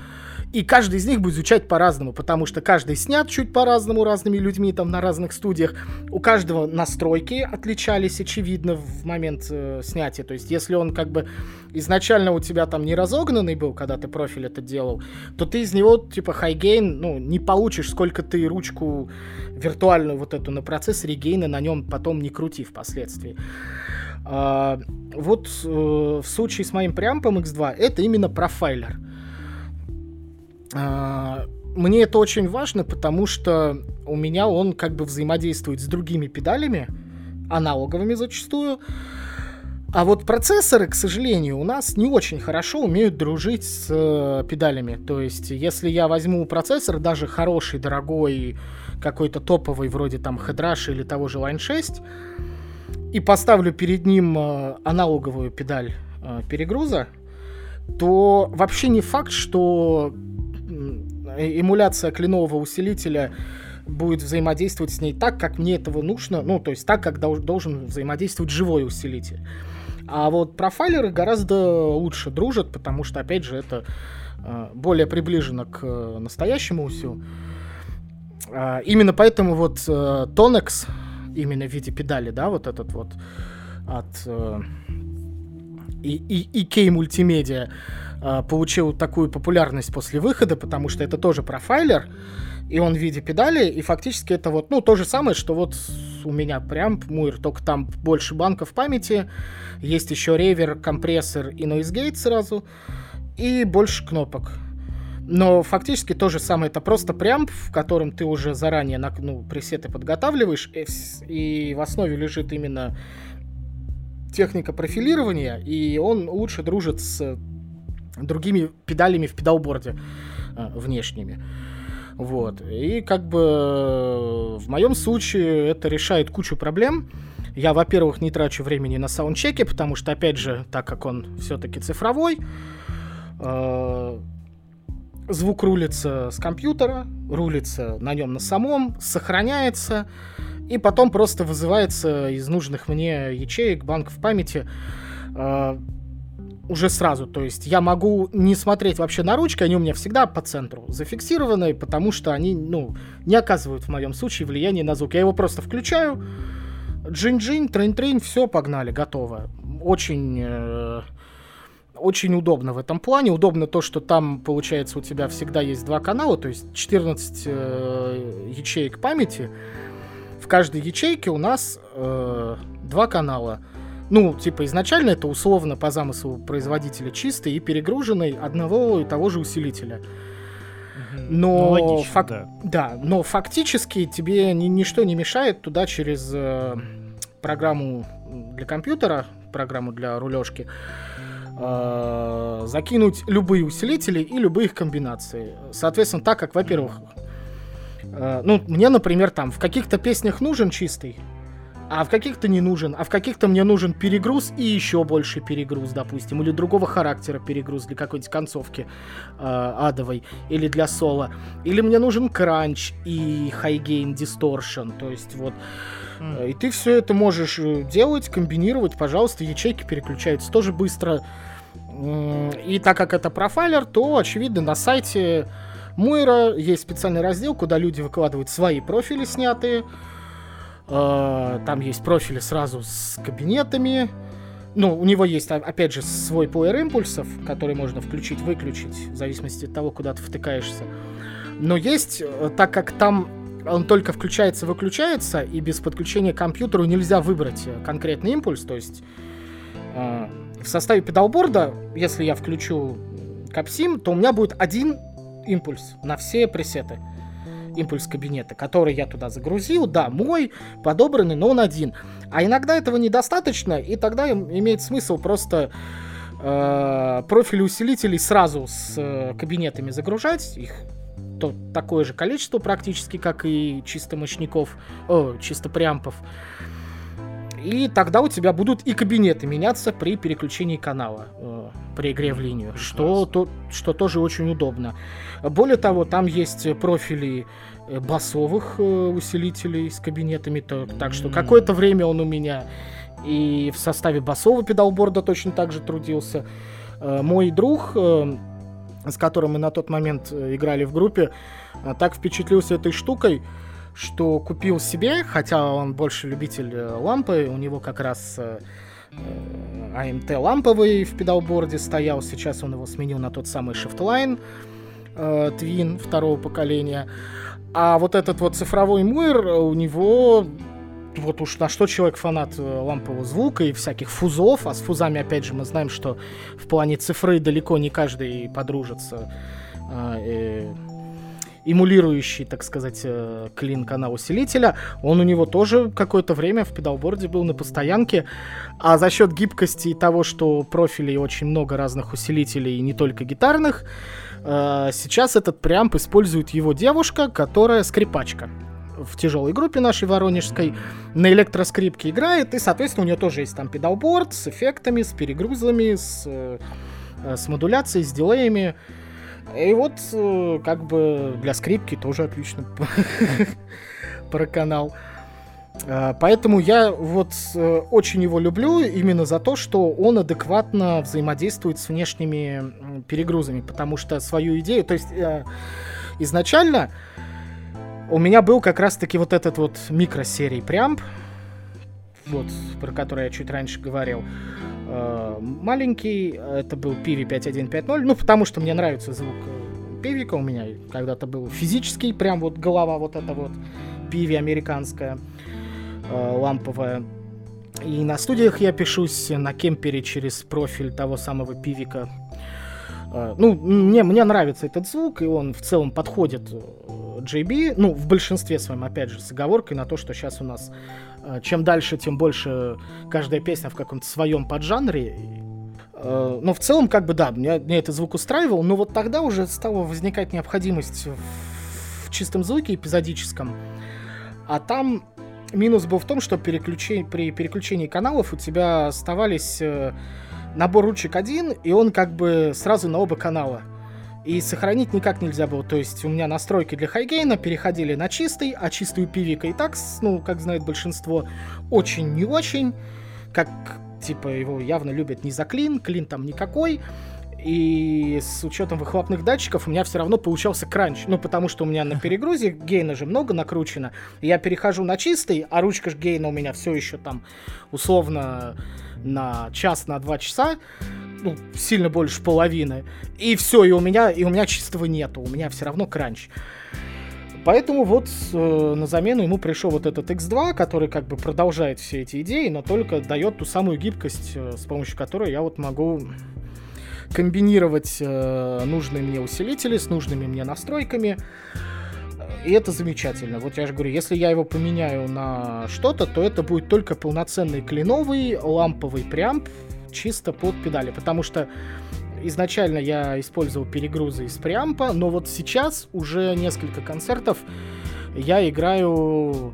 Speaker 2: и каждый из них будет звучать по-разному, потому что каждый снят чуть по-разному разными людьми там на разных студиях. У каждого настройки отличались, очевидно, в момент э, снятия. То есть, если он как бы изначально у тебя там не разогнанный был, когда ты профиль это делал, то ты из него типа хайгейн, ну, не получишь, сколько ты ручку виртуальную вот эту на процессоре гейна на нем потом не крути впоследствии. А, вот э, в случае с моим преампом X2 это именно профайлер. А, мне это очень важно, потому что у меня он как бы взаимодействует с другими педалями, аналоговыми зачастую. А вот процессоры, к сожалению, у нас не очень хорошо умеют дружить с э, педалями. То есть, если я возьму процессор, даже хороший, дорогой, какой-то топовый, вроде там Headrush или того же Line 6, и поставлю перед ним э, аналоговую педаль э, перегруза, то вообще не факт, что эмуляция кленового усилителя будет взаимодействовать с ней так, как мне этого нужно, ну, то есть так, как должен взаимодействовать живой усилитель. А вот профайлеры гораздо лучше дружат, потому что, опять же, это э, более приближено к э, настоящему усю. Э, именно поэтому вот э, Tonex, именно в виде педали, да, вот этот вот от э, и, и, EK Multimedia, э, получил такую популярность после выхода, потому что это тоже профайлер, и он в виде педали, и фактически это вот, ну, то же самое, что вот у меня прям Муир, только там больше банков памяти, есть еще ревер, компрессор и gate сразу, и больше кнопок. Но фактически то же самое, это просто прям, в котором ты уже заранее ну, пресеты подготавливаешь, и в основе лежит именно техника профилирования, и он лучше дружит с другими педалями в педалборде э, внешними. Вот. И как бы э, в моем случае это решает кучу проблем. Я, во-первых, не трачу времени на саундчеки, потому что, опять же, так как он все-таки цифровой, э, звук рулится с компьютера, рулится на нем на самом, сохраняется, и потом просто вызывается из нужных мне ячеек, банков памяти э, уже сразу. То есть я могу не смотреть вообще на ручки, они у меня всегда по центру зафиксированы, потому что они, ну, не оказывают в моем случае влияния на звук. Я его просто включаю, джин-джин, трейн-трейн, все, погнали, готово. Очень... Э, очень удобно в этом плане. Удобно то, что там, получается, у тебя всегда есть два канала, то есть 14 э, ячеек памяти. В каждой ячейке у нас э, два канала — ну, типа, изначально это условно по замыслу производителя чистый и перегруженный одного и того же усилителя. Но, ну, логично, фак... да. да, но фактически тебе ни, ничто не мешает туда через э, программу для компьютера, программу для рулежки, э, закинуть любые усилители и любые их комбинации. Соответственно, так как, во-первых, э, ну, мне, например, там в каких-то песнях нужен чистый, а в каких-то не нужен, а в каких-то мне нужен перегруз и еще больше перегруз, допустим, или другого характера перегруз для какой-нибудь концовки э, адовой, или для соло, или мне нужен кранч и хайгейн дисторшн, то есть вот mm. и ты все это можешь э, делать, комбинировать, пожалуйста, ячейки переключаются тоже быстро. И так как это профайлер, то, очевидно, на сайте Мойра есть специальный раздел, куда люди выкладывают свои профили снятые, Э, там есть профили сразу с кабинетами. Ну, у него есть, опять же, свой плеер импульсов, который можно включить-выключить, в зависимости от того, куда ты втыкаешься. Но есть, э, так как там он только включается-выключается, и без подключения к компьютеру нельзя выбрать э, конкретный импульс, то есть в составе педалборда, если я включу капсим, то у меня будет один импульс на все пресеты импульс кабинета, который я туда загрузил, да, мой, подобранный, но он один. А иногда этого недостаточно, и тогда имеет смысл просто э, профили усилителей сразу с э, кабинетами загружать, их то, такое же количество практически, как и чисто мощников, о, чисто преампов. И тогда у тебя будут и кабинеты меняться при переключении канала э, при игре в линию, что, то, что тоже очень удобно. Более того, там есть профили э, басовых э, усилителей с кабинетами, то, так что какое-то время он у меня и в составе басового педалборда точно так же трудился. Э, мой друг, э, с которым мы на тот момент э, играли в группе, э, так впечатлился этой штукой, что купил себе, хотя он больше любитель э, лампы, у него как раз AMT ламповый в педалборде стоял, сейчас он его сменил на тот самый Shiftline Twin второго поколения. А вот этот вот цифровой муир у него вот уж на что человек фанат лампового звука и всяких фузов, а с фузами, опять же, мы знаем, что в плане цифры далеко не каждый подружится. Э, эмулирующий, так сказать, э, клин канал усилителя, он у него тоже какое-то время в педалборде был на постоянке, а за счет гибкости и того, что профилей очень много разных усилителей, не только гитарных, э, сейчас этот преамп использует его девушка, которая скрипачка. В тяжелой группе нашей воронежской на электроскрипке играет, и, соответственно, у нее тоже есть там педалборд с эффектами, с перегрузами, с, э, с модуляцией, с дилеями. И вот, э, как бы, для скрипки тоже отлично про канал. А, поэтому я вот э, очень его люблю именно за то, что он адекватно взаимодействует с внешними перегрузами, потому что свою идею, то есть э, изначально у меня был как раз-таки вот этот вот микросерий преамп, вот, про который я чуть раньше говорил. Э, маленький, это был Pivi 5150, ну, потому что мне нравится звук э, пивика, у меня когда-то был физический, прям вот голова вот эта вот пиви американская, э, ламповая. И на студиях я пишусь на кемпере через профиль того самого пивика. Ну, мне, мне нравится этот звук, и он в целом подходит JB, ну, в большинстве своем, опять же, с оговоркой на то, что сейчас у нас чем дальше, тем больше каждая песня в каком-то своем поджанре. Э, но в целом, как бы, да, мне, мне этот звук устраивал, но вот тогда уже стала возникать необходимость в чистом звуке эпизодическом. А там минус был в том, что переключи... при переключении каналов у тебя оставались э, набор ручек один, и он как бы сразу на оба канала. И сохранить никак нельзя было. То есть у меня настройки для хайгейна переходили на чистый, а чистую пивика и так, ну, как знает большинство, очень не очень. Как, типа, его явно любят не за клин, клин там никакой. И с учетом выхлопных датчиков у меня все равно получался кранч. Ну, потому что у меня на перегрузе гейна же много накручено. Я перехожу на чистый, а ручка ж гейна у меня все еще там условно на час, на два часа ну, сильно больше половины. И все, и у меня, и у меня чистого нету, у меня все равно кранч. Поэтому вот э, на замену ему пришел вот этот X2, который как бы продолжает все эти идеи, но только дает ту самую гибкость, э, с помощью которой я вот могу комбинировать э, нужные мне усилители с нужными мне настройками. И это замечательно. Вот я же говорю, если я его поменяю на что-то, то это будет только полноценный кленовый ламповый преамп чисто под педали, потому что изначально я использовал перегрузы из преампа, но вот сейчас уже несколько концертов я играю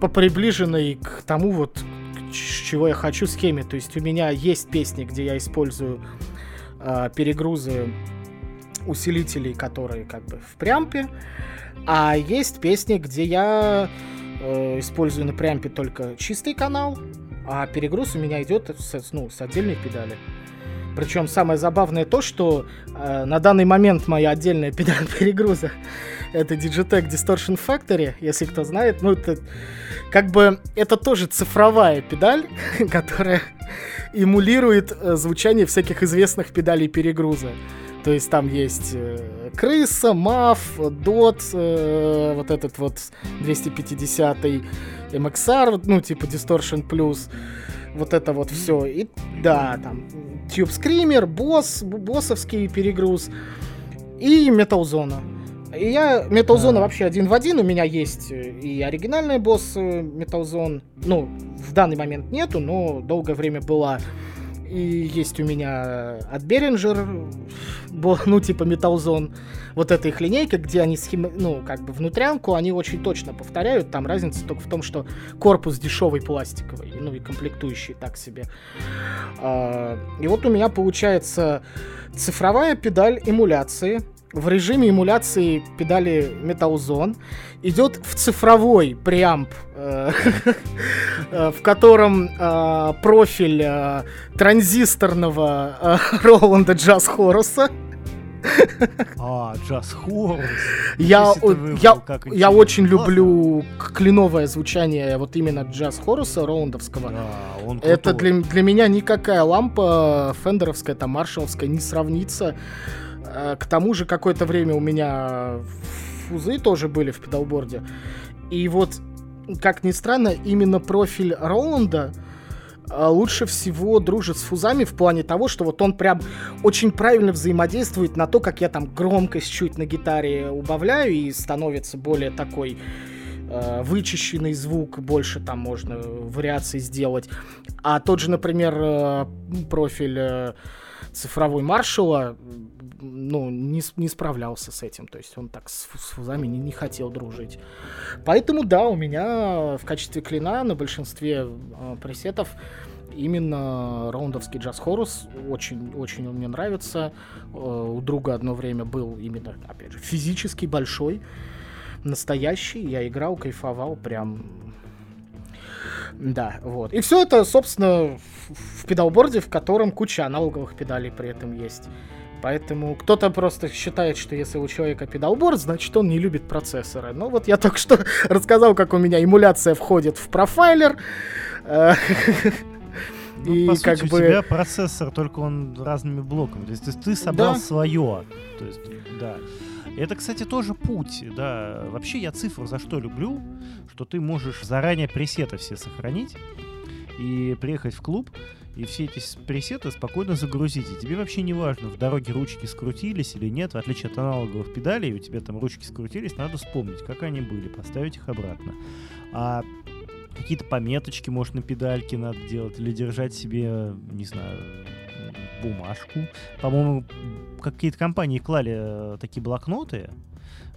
Speaker 2: по приближенной к тому вот, чего я хочу схеме. То есть у меня есть песни, где я использую э, перегрузы усилителей, которые как бы в преампе, а есть песни, где я э, использую на преампе только чистый канал, а перегруз у меня идет с, ну, с отдельной педали. Причем самое забавное то, что э, на данный момент моя отдельная педаль перегруза это Digitech Distortion Factory, если кто знает. Ну, это как бы это тоже цифровая педаль, которая эмулирует э, звучание всяких известных педалей перегруза. То есть там есть э, крыса, маф, дот, э, вот этот вот 250 MXR, ну, типа Distortion Plus, вот это вот все. И да, там Tube Screamer, босс, боссовский перегруз и Metal Zone. И я Metal Zone вообще один в один. У меня есть и оригинальная босс Metal Zone. Ну, в данный момент нету, но долгое время была. И есть у меня от Behringer, ну, типа Металлзон, вот эта их линейка, где они, схема, ну, как бы внутрянку, они очень точно повторяют, там разница только в том, что корпус дешевый пластиковый, ну, и комплектующий так себе. А, и вот у меня получается цифровая педаль эмуляции, в режиме эмуляции педали Metal Zone идет в цифровой преамп, э, э, в котором э, профиль транзисторного Роланда Джаз Хоруса.
Speaker 1: А, Джаз Хорус.
Speaker 2: Я, я, я очень люблю кленовое звучание вот именно Джаз Хоруса Роландовского. Да, он Это для, для меня никакая лампа фендеровская, там, маршаловская не сравнится. К тому же какое-то время у меня фузы тоже были в педалборде. И вот, как ни странно, именно профиль Роланда а, лучше всего дружит с фузами в плане того, что вот он прям очень правильно взаимодействует на то, как я там громкость чуть на гитаре убавляю и становится более такой э, вычищенный звук, больше там можно вариаций сделать. А тот же, например, э, профиль э, цифровой маршала ну, не, не справлялся с этим. То есть он так с, с фузами не, не хотел дружить. Поэтому, да, у меня в качестве клина на большинстве э, пресетов именно раундовский джаз хорус очень, очень он мне нравится. Э, у друга одно время был именно, опять же, физически большой, настоящий. Я играл, кайфовал, прям да, вот. И все это, собственно, в педалборде, в котором куча аналоговых педалей при этом есть. Поэтому кто-то просто считает, что если у человека педалборд, значит он не любит процессоры. Ну вот я только что рассказал, как у меня эмуляция входит в профайлер.
Speaker 1: Ну, и по как сути, бы... у тебя процессор, только он разными блоками. То есть, то есть ты собрал да. свое. То есть, да. Это, кстати, тоже путь, да. Вообще я цифру за что люблю, что ты можешь заранее пресеты все сохранить и приехать в клуб, и все эти пресеты спокойно загрузить. И тебе вообще не важно, в дороге ручки скрутились или нет, в отличие от аналоговых педалей, у тебя там ручки скрутились, надо вспомнить, как они были, поставить их обратно. А какие-то пометочки, может, на педальке надо делать, или держать себе, не знаю, бумажку. По-моему, какие-то компании клали э, такие блокноты,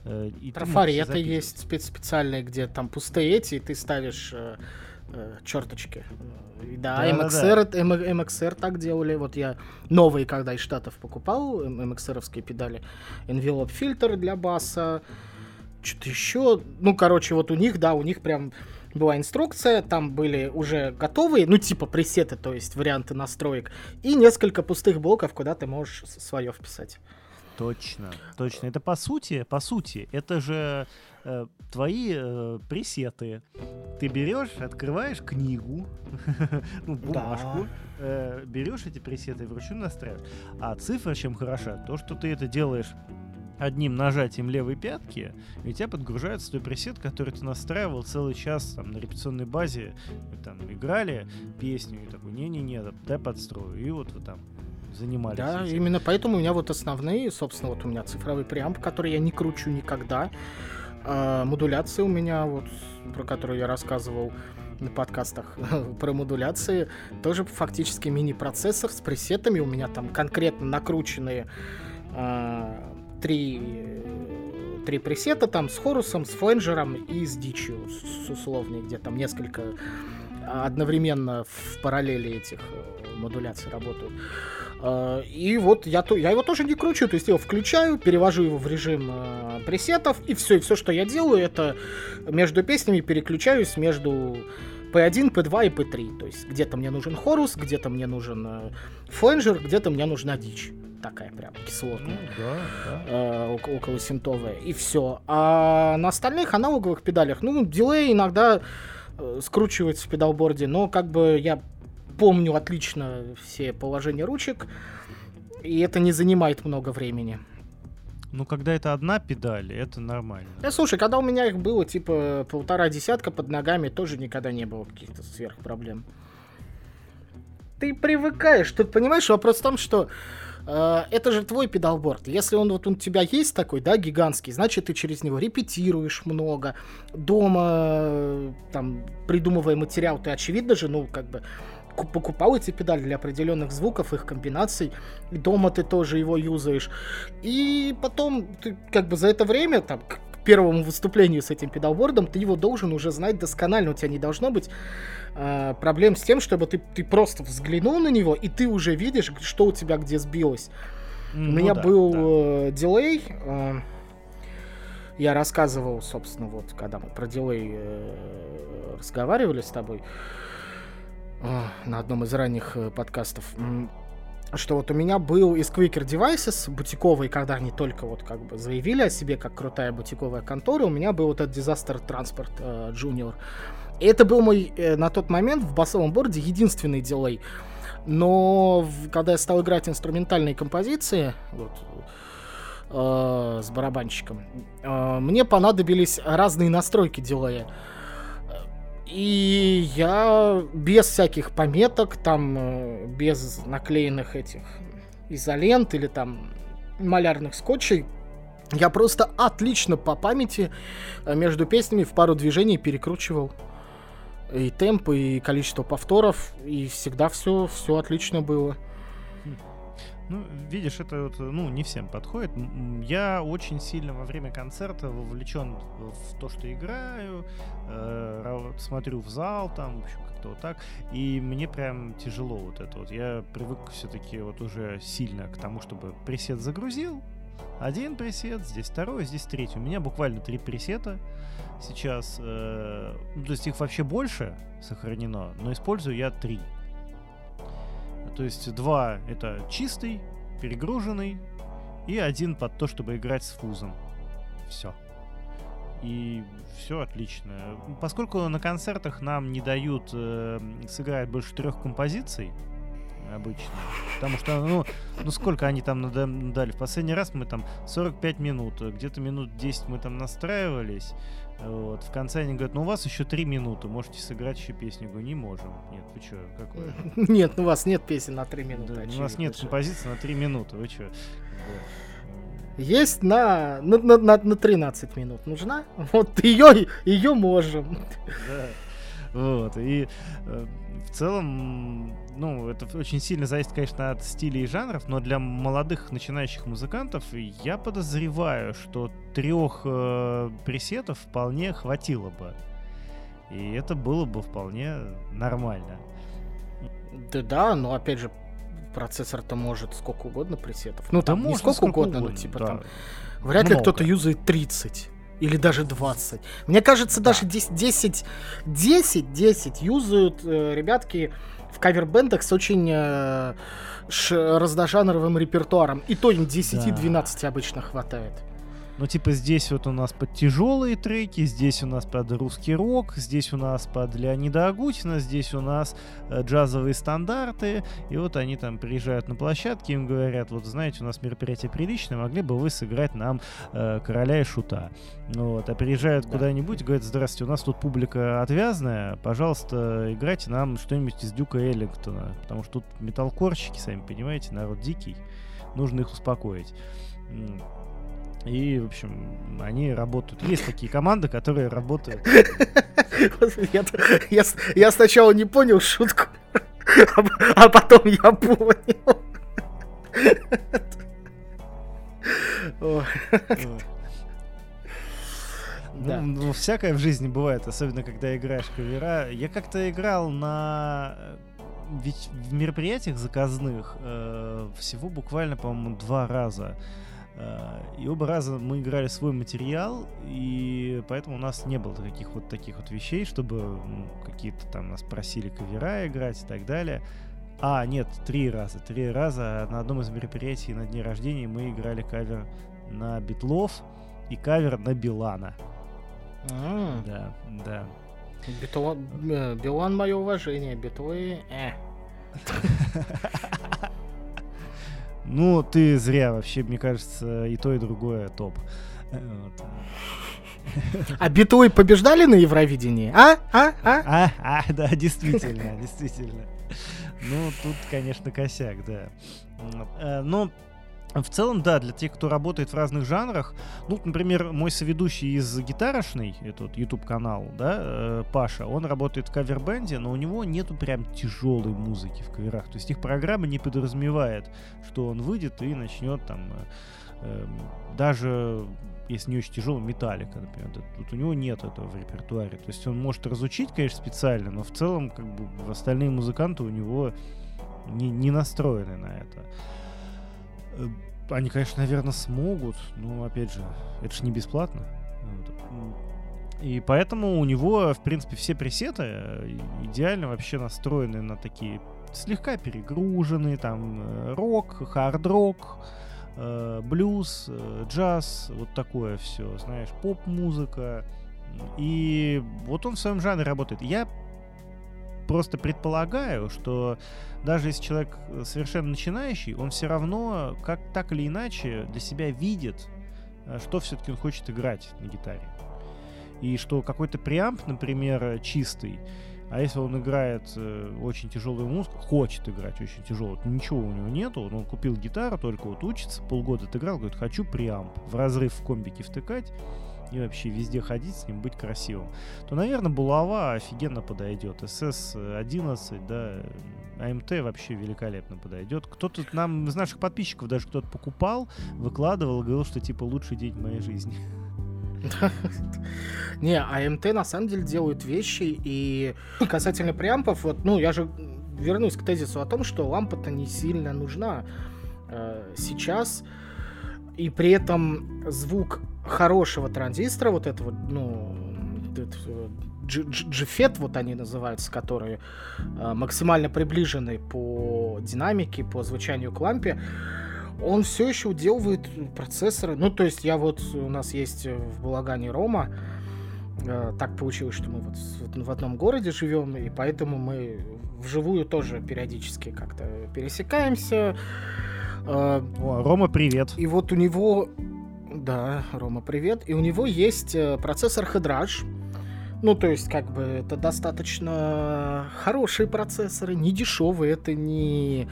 Speaker 2: э, и Трафари, это есть спец специальные, где там пустые эти, и ты ставишь э, э, черточки. Да, да MXR, да. MXR так делали. Вот я новые, когда из Штатов покупал, MXR-овские педали. Envelope фильтр для баса. Что-то еще. Ну, короче, вот у них, да, у них прям была инструкция, там были уже готовые, ну, типа пресеты, то есть варианты настроек, и несколько пустых блоков, куда ты можешь свое вписать.
Speaker 1: Точно, точно. Это по сути, по сути, это же э, твои э, пресеты. Ты берешь, открываешь книгу, ну, бумажку, да. э, берешь эти пресеты и вручную настраиваешь. А цифра чем хороша? То, что ты это делаешь одним нажатием левой пятки, и у тебя подгружается твой пресет, который ты настраивал целый час там, на репетиционной базе. Вы там играли песню, и такой, не-не-не, дай подстрою. И вот вы там занимались.
Speaker 2: Да, этим. именно поэтому у меня вот основные, собственно, вот у меня цифровой преамп, который я не кручу никогда. А, модуляция у меня, вот, про которую я рассказывал на подкастах про модуляции, тоже фактически мини-процессор с пресетами. У меня там конкретно накрученные а, три три пресета там с хорусом, с фленджером и с дичью, с, с условной, где там несколько одновременно в параллели этих э, модуляций работают. А, и вот я, я его тоже не кручу, то есть я его включаю, перевожу его в режим э, пресетов, и все, и все, что я делаю, это между песнями переключаюсь между P1, P2 и P3. То есть где-то мне нужен хорус, где-то мне нужен э, фленджер, где-то мне нужна дичь. Такая прям кислотная. Ну, да, да. Э, около синтовая. И все. А на остальных аналоговых педалях, ну, дилей иногда э, скручивается в педалборде, но как бы я помню отлично все положения ручек, и это не занимает много времени.
Speaker 1: Ну, когда это одна педаль, это нормально.
Speaker 2: Да, слушай, когда у меня их было, типа, полтора десятка под ногами, тоже никогда не было каких-то сверх проблем. Ты привыкаешь. Тут, понимаешь, вопрос в том, что э, это же твой педалборд. Если он вот у тебя есть такой, да, гигантский, значит, ты через него репетируешь много. Дома, э, там, придумывая материал, ты, очевидно же, ну, как бы покупал эти педали для определенных звуков, их комбинаций. И дома ты тоже его юзаешь. И потом ты как бы за это время, там, к первому выступлению с этим педалбордом, ты его должен уже знать досконально. У тебя не должно быть э, проблем с тем, чтобы ты, ты просто взглянул на него, и ты уже видишь, что у тебя где сбилось. Ну, у меня да, был да. Э, дилей. Э, я рассказывал, собственно, вот, когда мы про дилей э, разговаривали с тобой э, на одном из ранних э, подкастов, что вот у меня был из Quicker Devices бутиковый, когда они только вот как бы заявили о себе как крутая бутиковая контора, у меня был вот этот Disaster Transport э, Junior. И это был мой э, на тот момент в басовом борде единственный дилей. Но в, когда я стал играть инструментальные композиции, вот, э, с барабанщиком, э, мне понадобились разные настройки дилея. И я без всяких пометок, там, э, без наклеенных этих изолент или там малярных скотчей, я просто отлично по памяти э, между песнями в пару движений перекручивал и темп, и количество повторов, и всегда все, все отлично было.
Speaker 1: Ну, видишь, это вот, ну, не всем подходит. Я очень сильно во время концерта вовлечен в то, что играю, э, смотрю в зал, там, в общем, как-то вот так. И мне прям тяжело вот это вот. Я привык все-таки вот уже сильно к тому, чтобы пресет загрузил, один пресет, здесь второй, здесь третий. У меня буквально три пресета сейчас. Э, ну, то есть их вообще больше сохранено, но использую я три. То есть два это чистый, перегруженный, и один под то, чтобы играть с фузом. Все. И все отлично. Поскольку на концертах нам не дают э, сыграть больше трех композиций, обычно. Потому что, ну, ну сколько они там дали? В последний раз мы там 45 минут, где-то минут 10 мы там настраивались. Вот. В конце они говорят, ну у вас еще три минуты, можете сыграть еще песню. Я говорю, не можем. Нет, вы что, какое?
Speaker 2: Нет, ну у вас нет песен на три минуты. Да,
Speaker 1: у вас нет композиции на три минуты, вы что?
Speaker 2: Есть на, на, на, на 13 минут. Нужна? Вот ее, ее можем.
Speaker 1: Да. Вот. И э, в целом, ну, это очень сильно зависит, конечно, от стилей и жанров, но для молодых начинающих музыкантов я подозреваю, что трех э, пресетов вполне хватило бы. И это было бы вполне нормально.
Speaker 2: Да, да, но опять же, процессор-то может сколько угодно пресетов. Ну, там да не сколько, сколько угодно, угодно, но типа да. там. Вряд Много. ли кто-то юзает 30. Или даже 20. Мне кажется, да. даже 10, 10, 10, 10 юзают э, ребятки в кавербендах с очень э, ш, разножанровым репертуаром. И то им 10-12 да. обычно хватает.
Speaker 1: Ну, типа, здесь вот у нас под тяжелые треки, здесь у нас под русский рок, здесь у нас под Леонида Агутина, здесь у нас э, джазовые стандарты. И вот они там приезжают на площадке, им говорят, вот знаете, у нас мероприятие приличное, могли бы вы сыграть нам э, короля и шута. Вот, а приезжают да. куда-нибудь, говорят, здравствуйте, у нас тут публика отвязная, пожалуйста, играйте нам что-нибудь из Дюка Эллингтона, потому что тут металлкорщики, сами понимаете, народ дикий, нужно их успокоить. И, в общем, они работают. Есть такие команды, которые работают.
Speaker 2: Я, я, я сначала не понял шутку, а, а потом я понял.
Speaker 1: Да. Ну, ну, всякое в жизни бывает, особенно когда играешь кавера. Я как-то играл на ведь в мероприятиях заказных э, всего буквально, по-моему, два раза. Э, и оба раза мы играли свой материал, и поэтому у нас не было таких вот таких вот вещей, чтобы ну, какие-то там нас просили кавера играть и так далее. А, нет, три раза. Три раза на одном из мероприятий на дне рождения мы играли кавер на Битлов и кавер на Билана.
Speaker 2: А,
Speaker 1: да, да.
Speaker 2: Битлан, э, Билан мое уважение, битлы, э.
Speaker 1: Ну, ты зря вообще, мне кажется, и то, и другое топ. Вот.
Speaker 2: А битлы побеждали на Евровидении? А? А? А?
Speaker 1: А, а да, действительно, действительно. Ну, тут, конечно, косяк, да. Э, ну, в целом, да, для тех, кто работает в разных жанрах, ну, например, мой соведущий из гитарошной, этот YouTube канал, да, э, Паша, он работает в кавербенде, но у него нету прям тяжелой музыки в каверах. То есть их программа не подразумевает, что он выйдет и начнет там э, э, даже если не очень тяжелый, металлика, например. Тут у него нет этого в репертуаре. То есть он может разучить, конечно, специально, но в целом, как бы, остальные музыканты у него не, не настроены на это. Э, они, конечно, наверное, смогут, но, опять же, это же не бесплатно. И поэтому у него, в принципе, все пресеты э, идеально вообще настроены на такие слегка перегруженные, там, э, рок, хард-рок, блюз, джаз, вот такое все, знаешь, поп-музыка. И вот он в своем жанре работает. Я просто предполагаю, что даже если человек э, совершенно начинающий, он все равно как так или иначе для себя видит, э, что все-таки он хочет играть на гитаре. И что какой-то преамп, например, чистый, а если он играет э, очень тяжелую музыку, хочет играть очень тяжелую, ничего у него нету, он купил гитару, только вот учится, полгода отыграл, говорит, хочу преамп, в разрыв в комбике втыкать, и вообще везде ходить с ним, быть красивым, то, наверное, булава офигенно подойдет. СС-11, да, АМТ вообще великолепно подойдет. Кто-то нам из наших подписчиков даже кто-то покупал, выкладывал, говорил, что типа лучший день в моей жизни.
Speaker 2: Не, АМТ на самом деле делают вещи, и касательно преампов, вот, ну, я же вернусь к тезису о том, что лампа-то не сильно нужна э, сейчас, и при этом звук хорошего транзистора, вот этого, ну, GFET, вот они называются, которые э, максимально приближены по динамике, по звучанию к лампе, он все еще уделывает процессоры. Ну, то есть я вот, у нас есть в Балагане Рома, э, так получилось, что мы вот в одном городе живем, и поэтому мы вживую тоже периодически как-то пересекаемся.
Speaker 1: Э, О, Рома, привет.
Speaker 2: И вот у него да, Рома, привет. И у него есть э, процессор Hedrage. Ну, то есть, как бы, это достаточно хорошие процессоры, не дешевые, это не,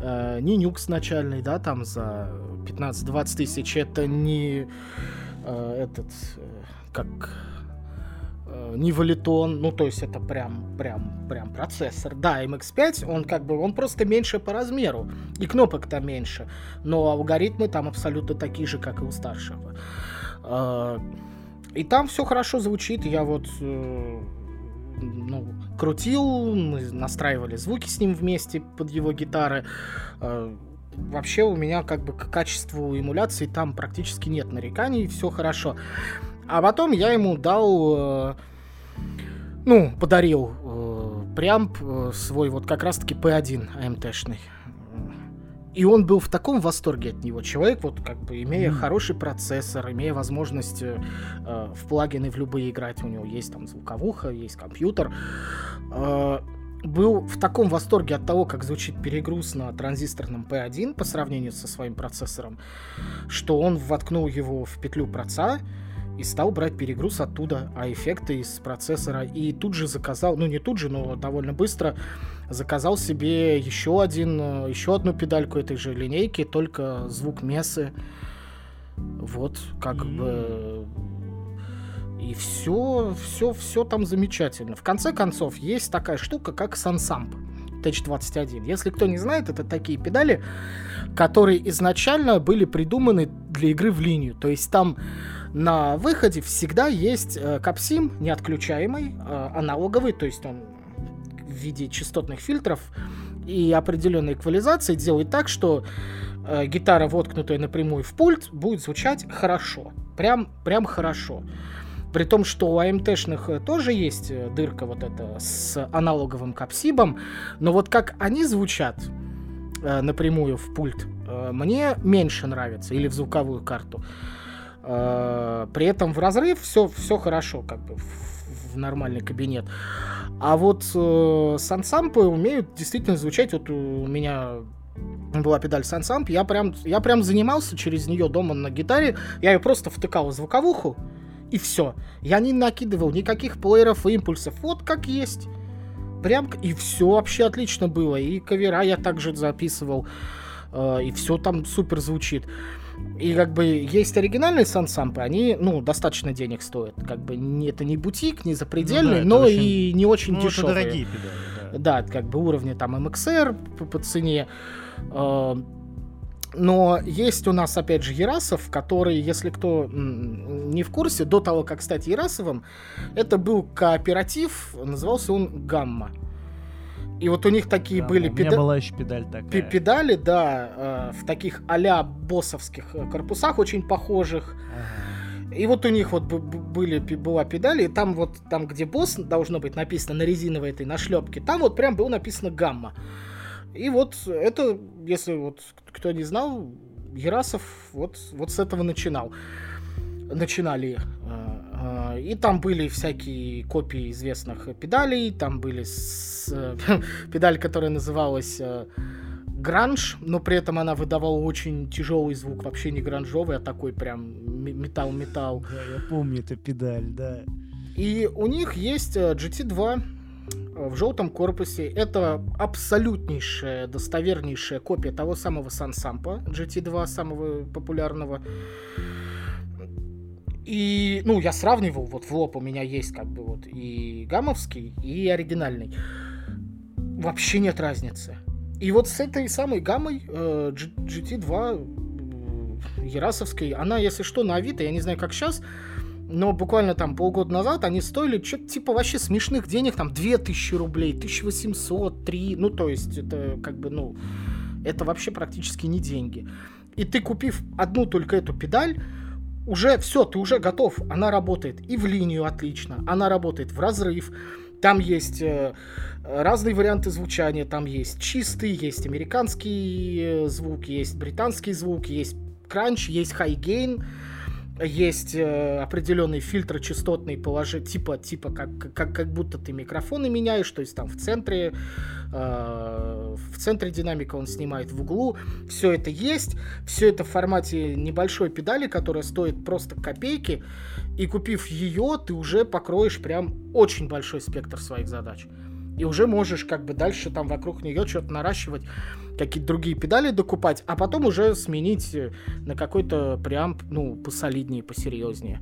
Speaker 2: э, не нюкс начальный, да, там за 15-20 тысяч, это не э, этот, э, как не валитон, ну то есть это прям, прям, прям процессор. Да, MX5, он как бы, он просто меньше по размеру, и кнопок там меньше, но алгоритмы там абсолютно такие же, как и у старшего. Э, и там все хорошо звучит, я вот э, ну, крутил, мы настраивали звуки с ним вместе под его гитары. Вообще у меня как бы к качеству эмуляции там практически нет нареканий, все хорошо. А потом я ему дал, э, ну, подарил э, преамп э, свой вот как раз-таки P1 AMT-шный. И он был в таком восторге от него. Человек, вот как бы имея mm. хороший процессор, имея возможность э, в плагины в любые играть, у него есть там звуковуха, есть компьютер, э, был в таком восторге от того, как звучит перегруз на транзисторном P1 по сравнению со своим процессором, что он воткнул его в петлю проца, и стал брать перегруз оттуда, а эффекты из процессора. И тут же заказал, ну не тут же, но довольно быстро заказал себе еще один, э, еще одну педальку этой же линейки, только звук месы. Вот, как mm-hmm. бы... И все, все, все там замечательно. В конце концов, есть такая штука, как Sansамп. TH21. Если кто не знает, это такие педали, которые изначально были придуманы для игры в линию. То есть там на выходе всегда есть э, капсим неотключаемый, э, аналоговый, то есть он в виде частотных фильтров и определенной эквализации делает так, что э, гитара, воткнутая напрямую в пульт, будет звучать хорошо. Прям, прям хорошо. При том, что у АМТшных тоже есть дырка вот эта с аналоговым капсибом, но вот как они звучат напрямую в пульт, мне меньше нравится, или в звуковую карту. Э, при этом в разрыв все, все хорошо, как бы в, нормальный кабинет. А вот э, сансампы умеют действительно звучать. Вот у меня была педаль сансамп, я прям, я прям занимался через нее дома на гитаре. Я ее просто втыкал в звуковуху, и все. Я не накидывал никаких плееров и импульсов. Вот как есть. Прям и все вообще отлично было. И кавера я также записывал э, и все там супер звучит. И как бы есть оригинальные сансампы, они, ну, достаточно денег стоят. Как бы не, это не бутик, не запредельный, ну, да, но очень, и не очень ну, дешевые.
Speaker 1: Это дорогие педали, да.
Speaker 2: Да, как бы уровня там MXR по, по цене. Э, но есть у нас, опять же, Ярасов, который, если кто не в курсе, до того, как стать Ярасовым, это был кооператив, назывался он «Гамма». И вот у них такие
Speaker 1: да,
Speaker 2: были
Speaker 1: педали. Была еще педаль такая.
Speaker 2: Педали, да, э, в таких а-ля боссовских э, корпусах очень похожих. Ага. И вот у них вот были, была педаль, и там вот, там, где босс должно быть написано на резиновой этой нашлепке, там вот прям было написано гамма. И вот это, если вот кто не знал, Ерасов вот, вот с этого начинал. Начинали. Э, и там были всякие копии известных педалей, там были с, педаль, которая называлась э, гранж, но при этом она выдавала очень тяжелый звук, вообще не гранжовый, а такой прям металл-металл.
Speaker 1: Да, я помню эту педаль, да.
Speaker 2: И у них есть GT2 в желтом корпусе. Это абсолютнейшая, достовернейшая копия того самого Сансампа GT2, самого популярного. И, ну, я сравнивал, вот в лоб у меня есть как бы вот и гамовский, и оригинальный. Вообще нет разницы. И вот с этой самой гаммой э, GT2 э, Ярасовской, она, если что, на Авито, я не знаю, как сейчас, но буквально там полгода назад они стоили что-то типа вообще смешных денег, там 2000 рублей, 1800, 3, ну то есть это как бы, ну, это вообще практически не деньги. И ты купив одну только эту педаль, уже все, ты уже готов, она работает и в линию отлично, она работает в разрыв, там есть э, разные варианты звучания, там есть чистый, есть американский э, звук, есть британский звук, есть кранч, есть хай-гейн, есть э, определенные фильтры частотные положи, типа, типа как, как, как будто ты микрофоны меняешь, то есть там в центре, э, в центре динамика он снимает в углу, все это есть, все это в формате небольшой педали, которая стоит просто копейки, и купив ее, ты уже покроешь прям очень большой спектр своих задач. И уже можешь как бы дальше там вокруг нее что-то наращивать какие-то другие педали докупать, а потом уже сменить э, на какой-то преамп, ну, посолиднее, посерьезнее,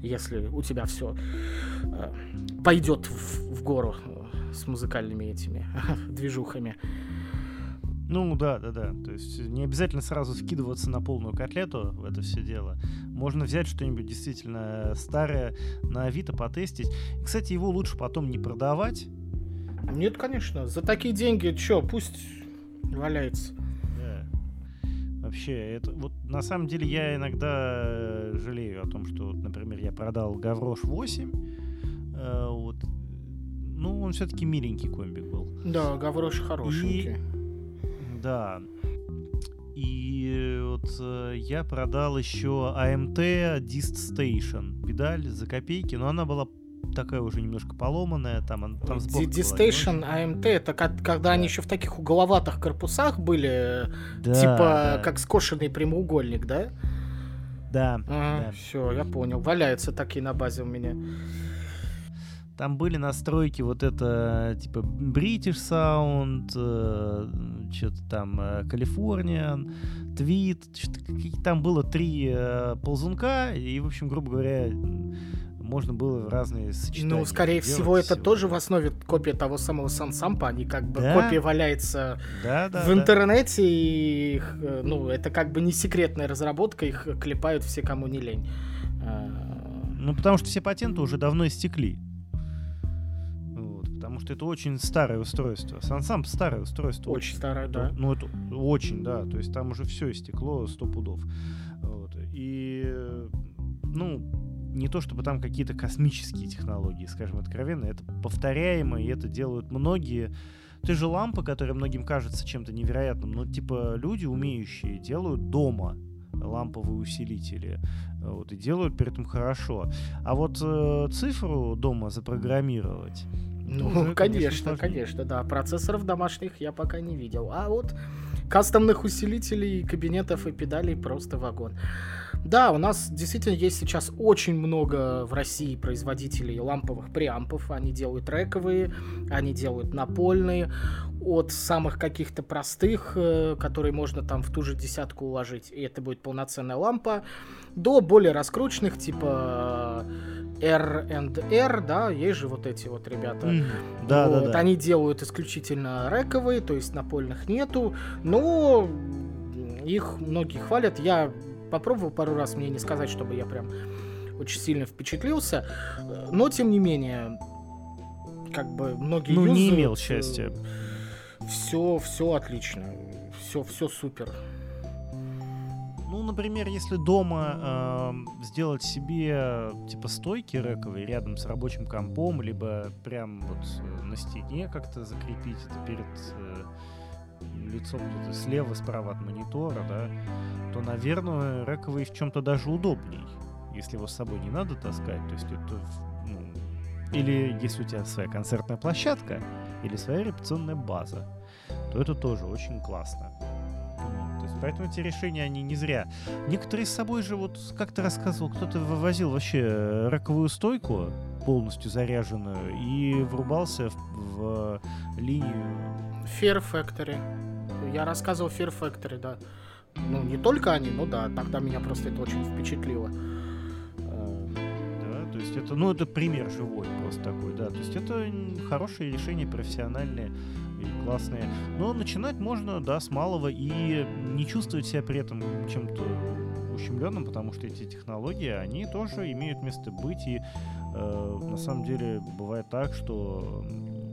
Speaker 2: если у тебя все э, пойдет в, в гору э, с музыкальными этими движухами.
Speaker 1: Ну да, да, да. То есть не обязательно сразу скидываться на полную котлету в это все дело. Можно взять что-нибудь действительно старое на Авито потестить. И, кстати, его лучше потом не продавать.
Speaker 2: Нет, конечно. За такие деньги, что, пусть валяется.
Speaker 1: Да. Вообще, это вот на самом деле я иногда э, жалею о том, что, например, я продал Гаврош 8. Э, вот. Ну, он все-таки миленький комбик был.
Speaker 2: Да, Гаврош хорошенький. И,
Speaker 1: да. И вот э, я продал еще AMT Dist Station педаль за копейки, но она была такая уже немножко поломанная, там, там
Speaker 2: D-Station AMT, это как, когда да. они еще в таких угловатых корпусах были, да, типа да. как скошенный прямоугольник, да?
Speaker 1: Да.
Speaker 2: А,
Speaker 1: да.
Speaker 2: Все, я понял. Валяются такие на базе у меня.
Speaker 1: Там были настройки вот это типа British Sound, э, что-то там э, Californian, Tweet, там было три э, ползунка, и, в общем, грубо говоря, можно было разные сочетания.
Speaker 2: Ну, скорее всего, это всего. тоже в основе копия того самого Сансампа, они как бы да? копия валяется да, да, в интернете, да. и их, э, ну, это как бы не секретная разработка, их клепают все, кому не лень. А,
Speaker 1: ну, потому что все патенты уже давно истекли. Вот, потому что это очень старое устройство. Сансамп старое устройство.
Speaker 2: Очень, очень старое, да.
Speaker 1: Ну, это очень, да. То есть там уже все истекло сто пудов. Вот. И, ну, не то чтобы там какие-то космические технологии, скажем откровенно, это повторяемо, и это делают многие. Ты же лампа, которая многим кажется чем-то невероятным, но типа люди, умеющие, делают дома ламповые усилители. Вот, и делают при этом хорошо. А вот э, цифру дома запрограммировать.
Speaker 2: Ну, уже, конечно, конечно, конечно, да. Процессоров домашних я пока не видел. А вот кастомных усилителей, кабинетов и педалей просто вагон. Да, у нас действительно есть сейчас очень много в России производителей ламповых преампов. Они делают рековые, они делают напольные. От самых каких-то простых, э, которые можно там в ту же десятку уложить, и это будет полноценная лампа, до более раскрученных, типа R&R, да, есть же вот эти вот ребята. Mm,
Speaker 1: да,
Speaker 2: вот,
Speaker 1: да, да.
Speaker 2: Они делают исключительно рековые, то есть напольных нету, но их многие хвалят. Я попробовал пару раз, мне не сказать, чтобы я прям очень сильно впечатлился, но тем не менее, как бы многие
Speaker 1: ну, не имел счастья.
Speaker 2: Все, все отлично, все, все супер.
Speaker 1: Ну, например, если дома э, сделать себе типа стойки рековые рядом с рабочим компом, либо прям вот э, на стене как-то закрепить это перед э, лицом где-то слева, справа от монитора, да, то, наверное, рековый в чем-то даже удобней, если его с собой не надо таскать. То есть это, ну, или если у тебя своя концертная площадка, или своя репетиционная база, то это тоже очень классно. То есть, поэтому эти решения, они не зря. Некоторые с собой же, вот как ты рассказывал, кто-то вывозил вообще раковую стойку, полностью заряженную, и врубался в, в линию...
Speaker 2: Fear Factory. Я рассказывал Fear Factory, да. Ну, не только они, но да, тогда меня просто это очень впечатлило.
Speaker 1: Да, то есть это, ну, это пример живой просто такой, да. То есть это хорошие решения, профессиональные и классные. Но начинать можно, да, с малого и не чувствовать себя при этом чем-то ущемленным, потому что эти технологии, они тоже имеют место быть. И э, на самом деле бывает так, что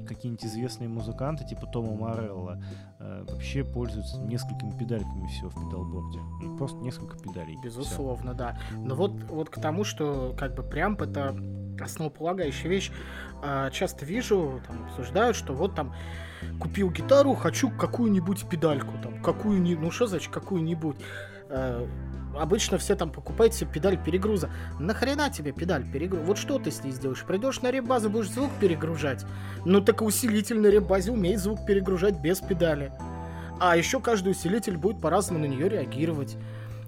Speaker 1: какие-нибудь известные музыканты, типа Тома Морелла, э, вообще пользуются несколькими педальками всего в педалборде. Ну, просто несколько педалей.
Speaker 2: Безусловно, все. да. Но вот, вот к тому, что как бы прям это основополагающая вещь. Э, часто вижу, там обсуждают, что вот там купил гитару, хочу какую-нибудь педальку, там, какую-нибудь, ну что значит какую-нибудь. Э, обычно все там покупают себе педаль перегруза. Нахрена тебе педаль перегруза? Вот что ты с ней сделаешь? Придешь на ребазу, будешь звук перегружать. Ну так усилитель на ребазе умеет звук перегружать без педали. А еще каждый усилитель будет по-разному на нее реагировать.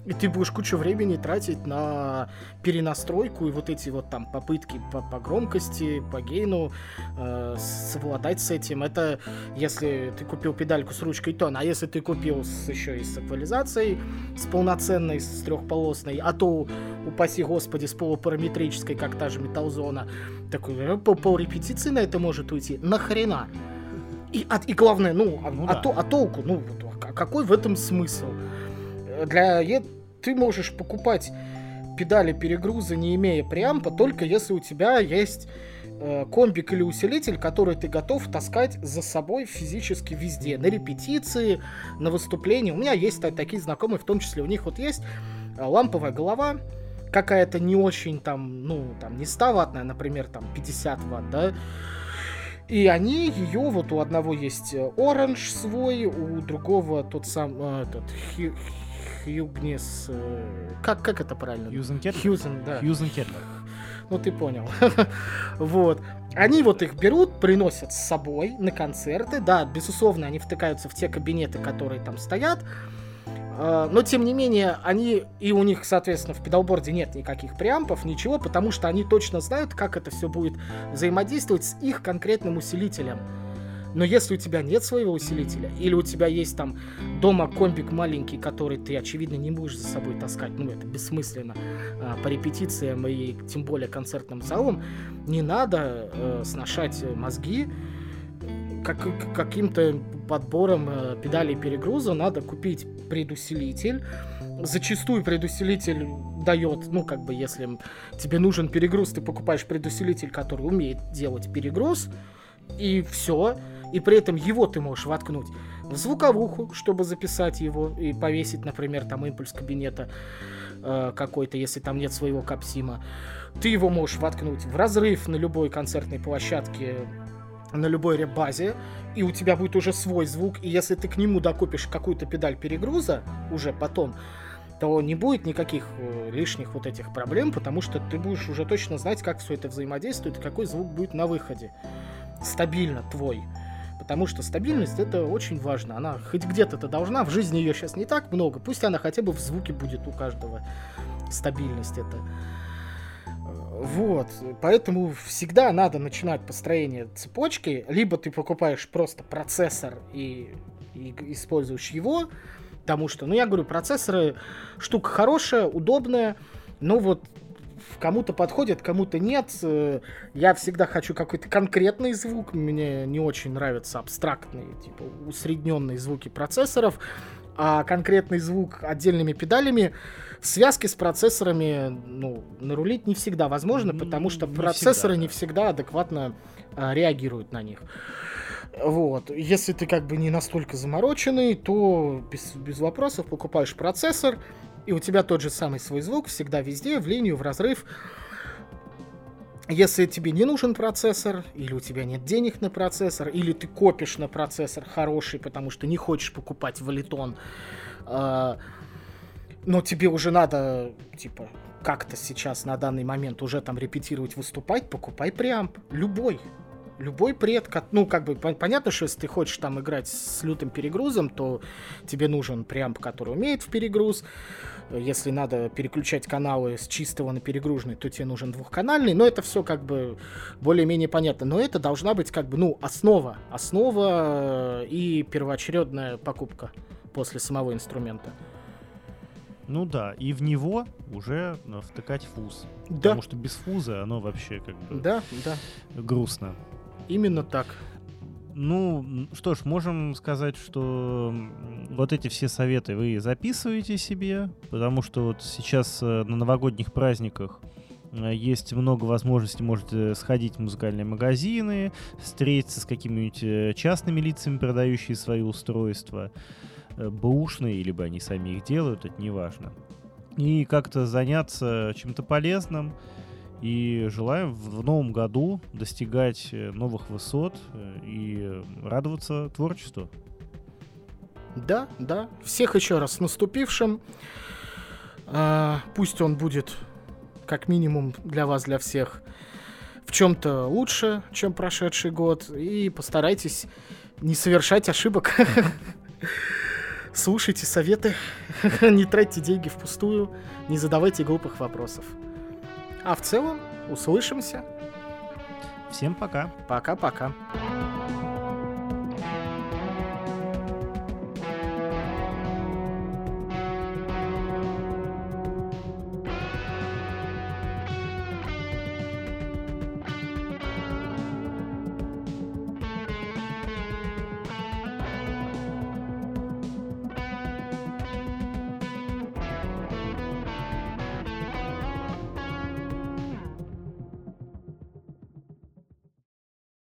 Speaker 2: И ты будешь кучу времени тратить на перенастройку и вот эти вот там попытки по, по громкости, по гейну э, совладать с этим. Это если ты купил педальку с ручкой тон, а если ты купил с, еще и с эквализацией, с полноценной, с трехполосной, а то, упаси господи, с полупараметрической, как та же металлзона, такой э, по пол репетиции на это может уйти. Нахрена? И, а, и главное, ну, а, ну а, да. а, а толку? Ну, а какой в этом смысл? Для ты можешь покупать педали перегруза, не имея преампа, только если у тебя есть э, комбик или усилитель, который ты готов таскать за собой физически везде, на репетиции, на выступлении. У меня есть такие знакомые, в том числе у них вот есть э, ламповая голова, какая-то не очень там, ну, там не 100 ваттная, например, там 50 ватт, да, и они ее, вот у одного есть оранж свой, у другого тот сам, э, этот, Хьюгнес... Э, как, как это правильно?
Speaker 1: Хьюзен Кетлер?
Speaker 2: Хьюзен, да.
Speaker 1: Хьюзен Кетлер.
Speaker 2: Ну, ты понял. вот. Они вот их берут, приносят с собой на концерты. Да, безусловно, они втыкаются в те кабинеты, которые там стоят. А, но, тем не менее, они, и у них, соответственно, в педалборде нет никаких преампов, ничего, потому что они точно знают, как это все будет взаимодействовать с их конкретным усилителем. Но если у тебя нет своего усилителя, или у тебя есть там дома комбик маленький, который ты, очевидно, не будешь за собой таскать, ну, это бессмысленно, а, по репетициям и тем более концертным залам, не надо э, сношать мозги как, каким-то подбором э, педалей перегруза, надо купить предусилитель, зачастую предусилитель дает, ну, как бы, если тебе нужен перегруз, ты покупаешь предусилитель, который умеет делать перегруз, и все и при этом его ты можешь воткнуть в звуковуху, чтобы записать его и повесить, например, там импульс кабинета э, какой-то, если там нет своего капсима. Ты его можешь воткнуть в разрыв на любой концертной площадке, на любой ребазе, и у тебя будет уже свой звук, и если ты к нему докупишь какую-то педаль перегруза уже потом, то не будет никаких э, лишних вот этих проблем, потому что ты будешь уже точно знать, как все это взаимодействует и какой звук будет на выходе. Стабильно твой. Потому что стабильность это очень важно. Она хоть где-то-то должна, в жизни ее сейчас не так много, пусть она хотя бы в звуке будет у каждого стабильность это. Вот, поэтому всегда надо начинать построение цепочки. Либо ты покупаешь просто процессор и, и используешь его, потому что, ну я говорю, процессоры штука хорошая, удобная, но вот кому-то подходит, кому-то нет. Я всегда хочу какой-то конкретный звук. Мне не очень нравятся абстрактные, типа усредненные звуки процессоров а конкретный звук отдельными педалями в связке с процессорами ну, нарулить не всегда возможно, потому что не процессоры всегда, не всегда адекватно а, реагируют на них. Вот. Если ты как бы не настолько замороченный, то без, без вопросов покупаешь процессор, и у тебя тот же самый свой звук всегда везде, в линию, в разрыв. Если тебе не нужен процессор, или у тебя нет денег на процессор, или ты копишь на процессор хороший, потому что не хочешь покупать валитон, э, но тебе уже надо, типа, как-то сейчас на данный момент уже там репетировать, выступать, покупай преамп. Любой любой пред, ну, как бы, понятно, что если ты хочешь там играть с лютым перегрузом, то тебе нужен преамп, который умеет в перегруз. Если надо переключать каналы с чистого на перегруженный, то тебе нужен двухканальный. Но это все как бы более-менее понятно. Но это должна быть как бы, ну, основа. Основа и первоочередная покупка после самого инструмента.
Speaker 1: Ну да, и в него уже втыкать фуз.
Speaker 2: Да.
Speaker 1: Потому что без фуза оно вообще как бы
Speaker 2: да, да.
Speaker 1: грустно.
Speaker 2: Именно так.
Speaker 1: Ну, что ж, можем сказать, что вот эти все советы вы записываете себе, потому что вот сейчас э, на новогодних праздниках э, есть много возможностей, можете сходить в музыкальные магазины, встретиться с какими-нибудь э, частными лицами, продающими свои устройства, бэушные, либо они сами их делают, это не важно. И как-то заняться чем-то полезным, и желаем в новом году достигать э, новых высот э, и радоваться творчеству.
Speaker 2: Да, да. Всех еще раз с наступившим. А, пусть он будет, как минимум, для вас, для всех в чем-то лучше, чем прошедший год. И постарайтесь не совершать ошибок. Слушайте советы, не тратьте деньги впустую, не задавайте глупых вопросов. А в целом, услышимся.
Speaker 1: Всем пока.
Speaker 2: Пока-пока.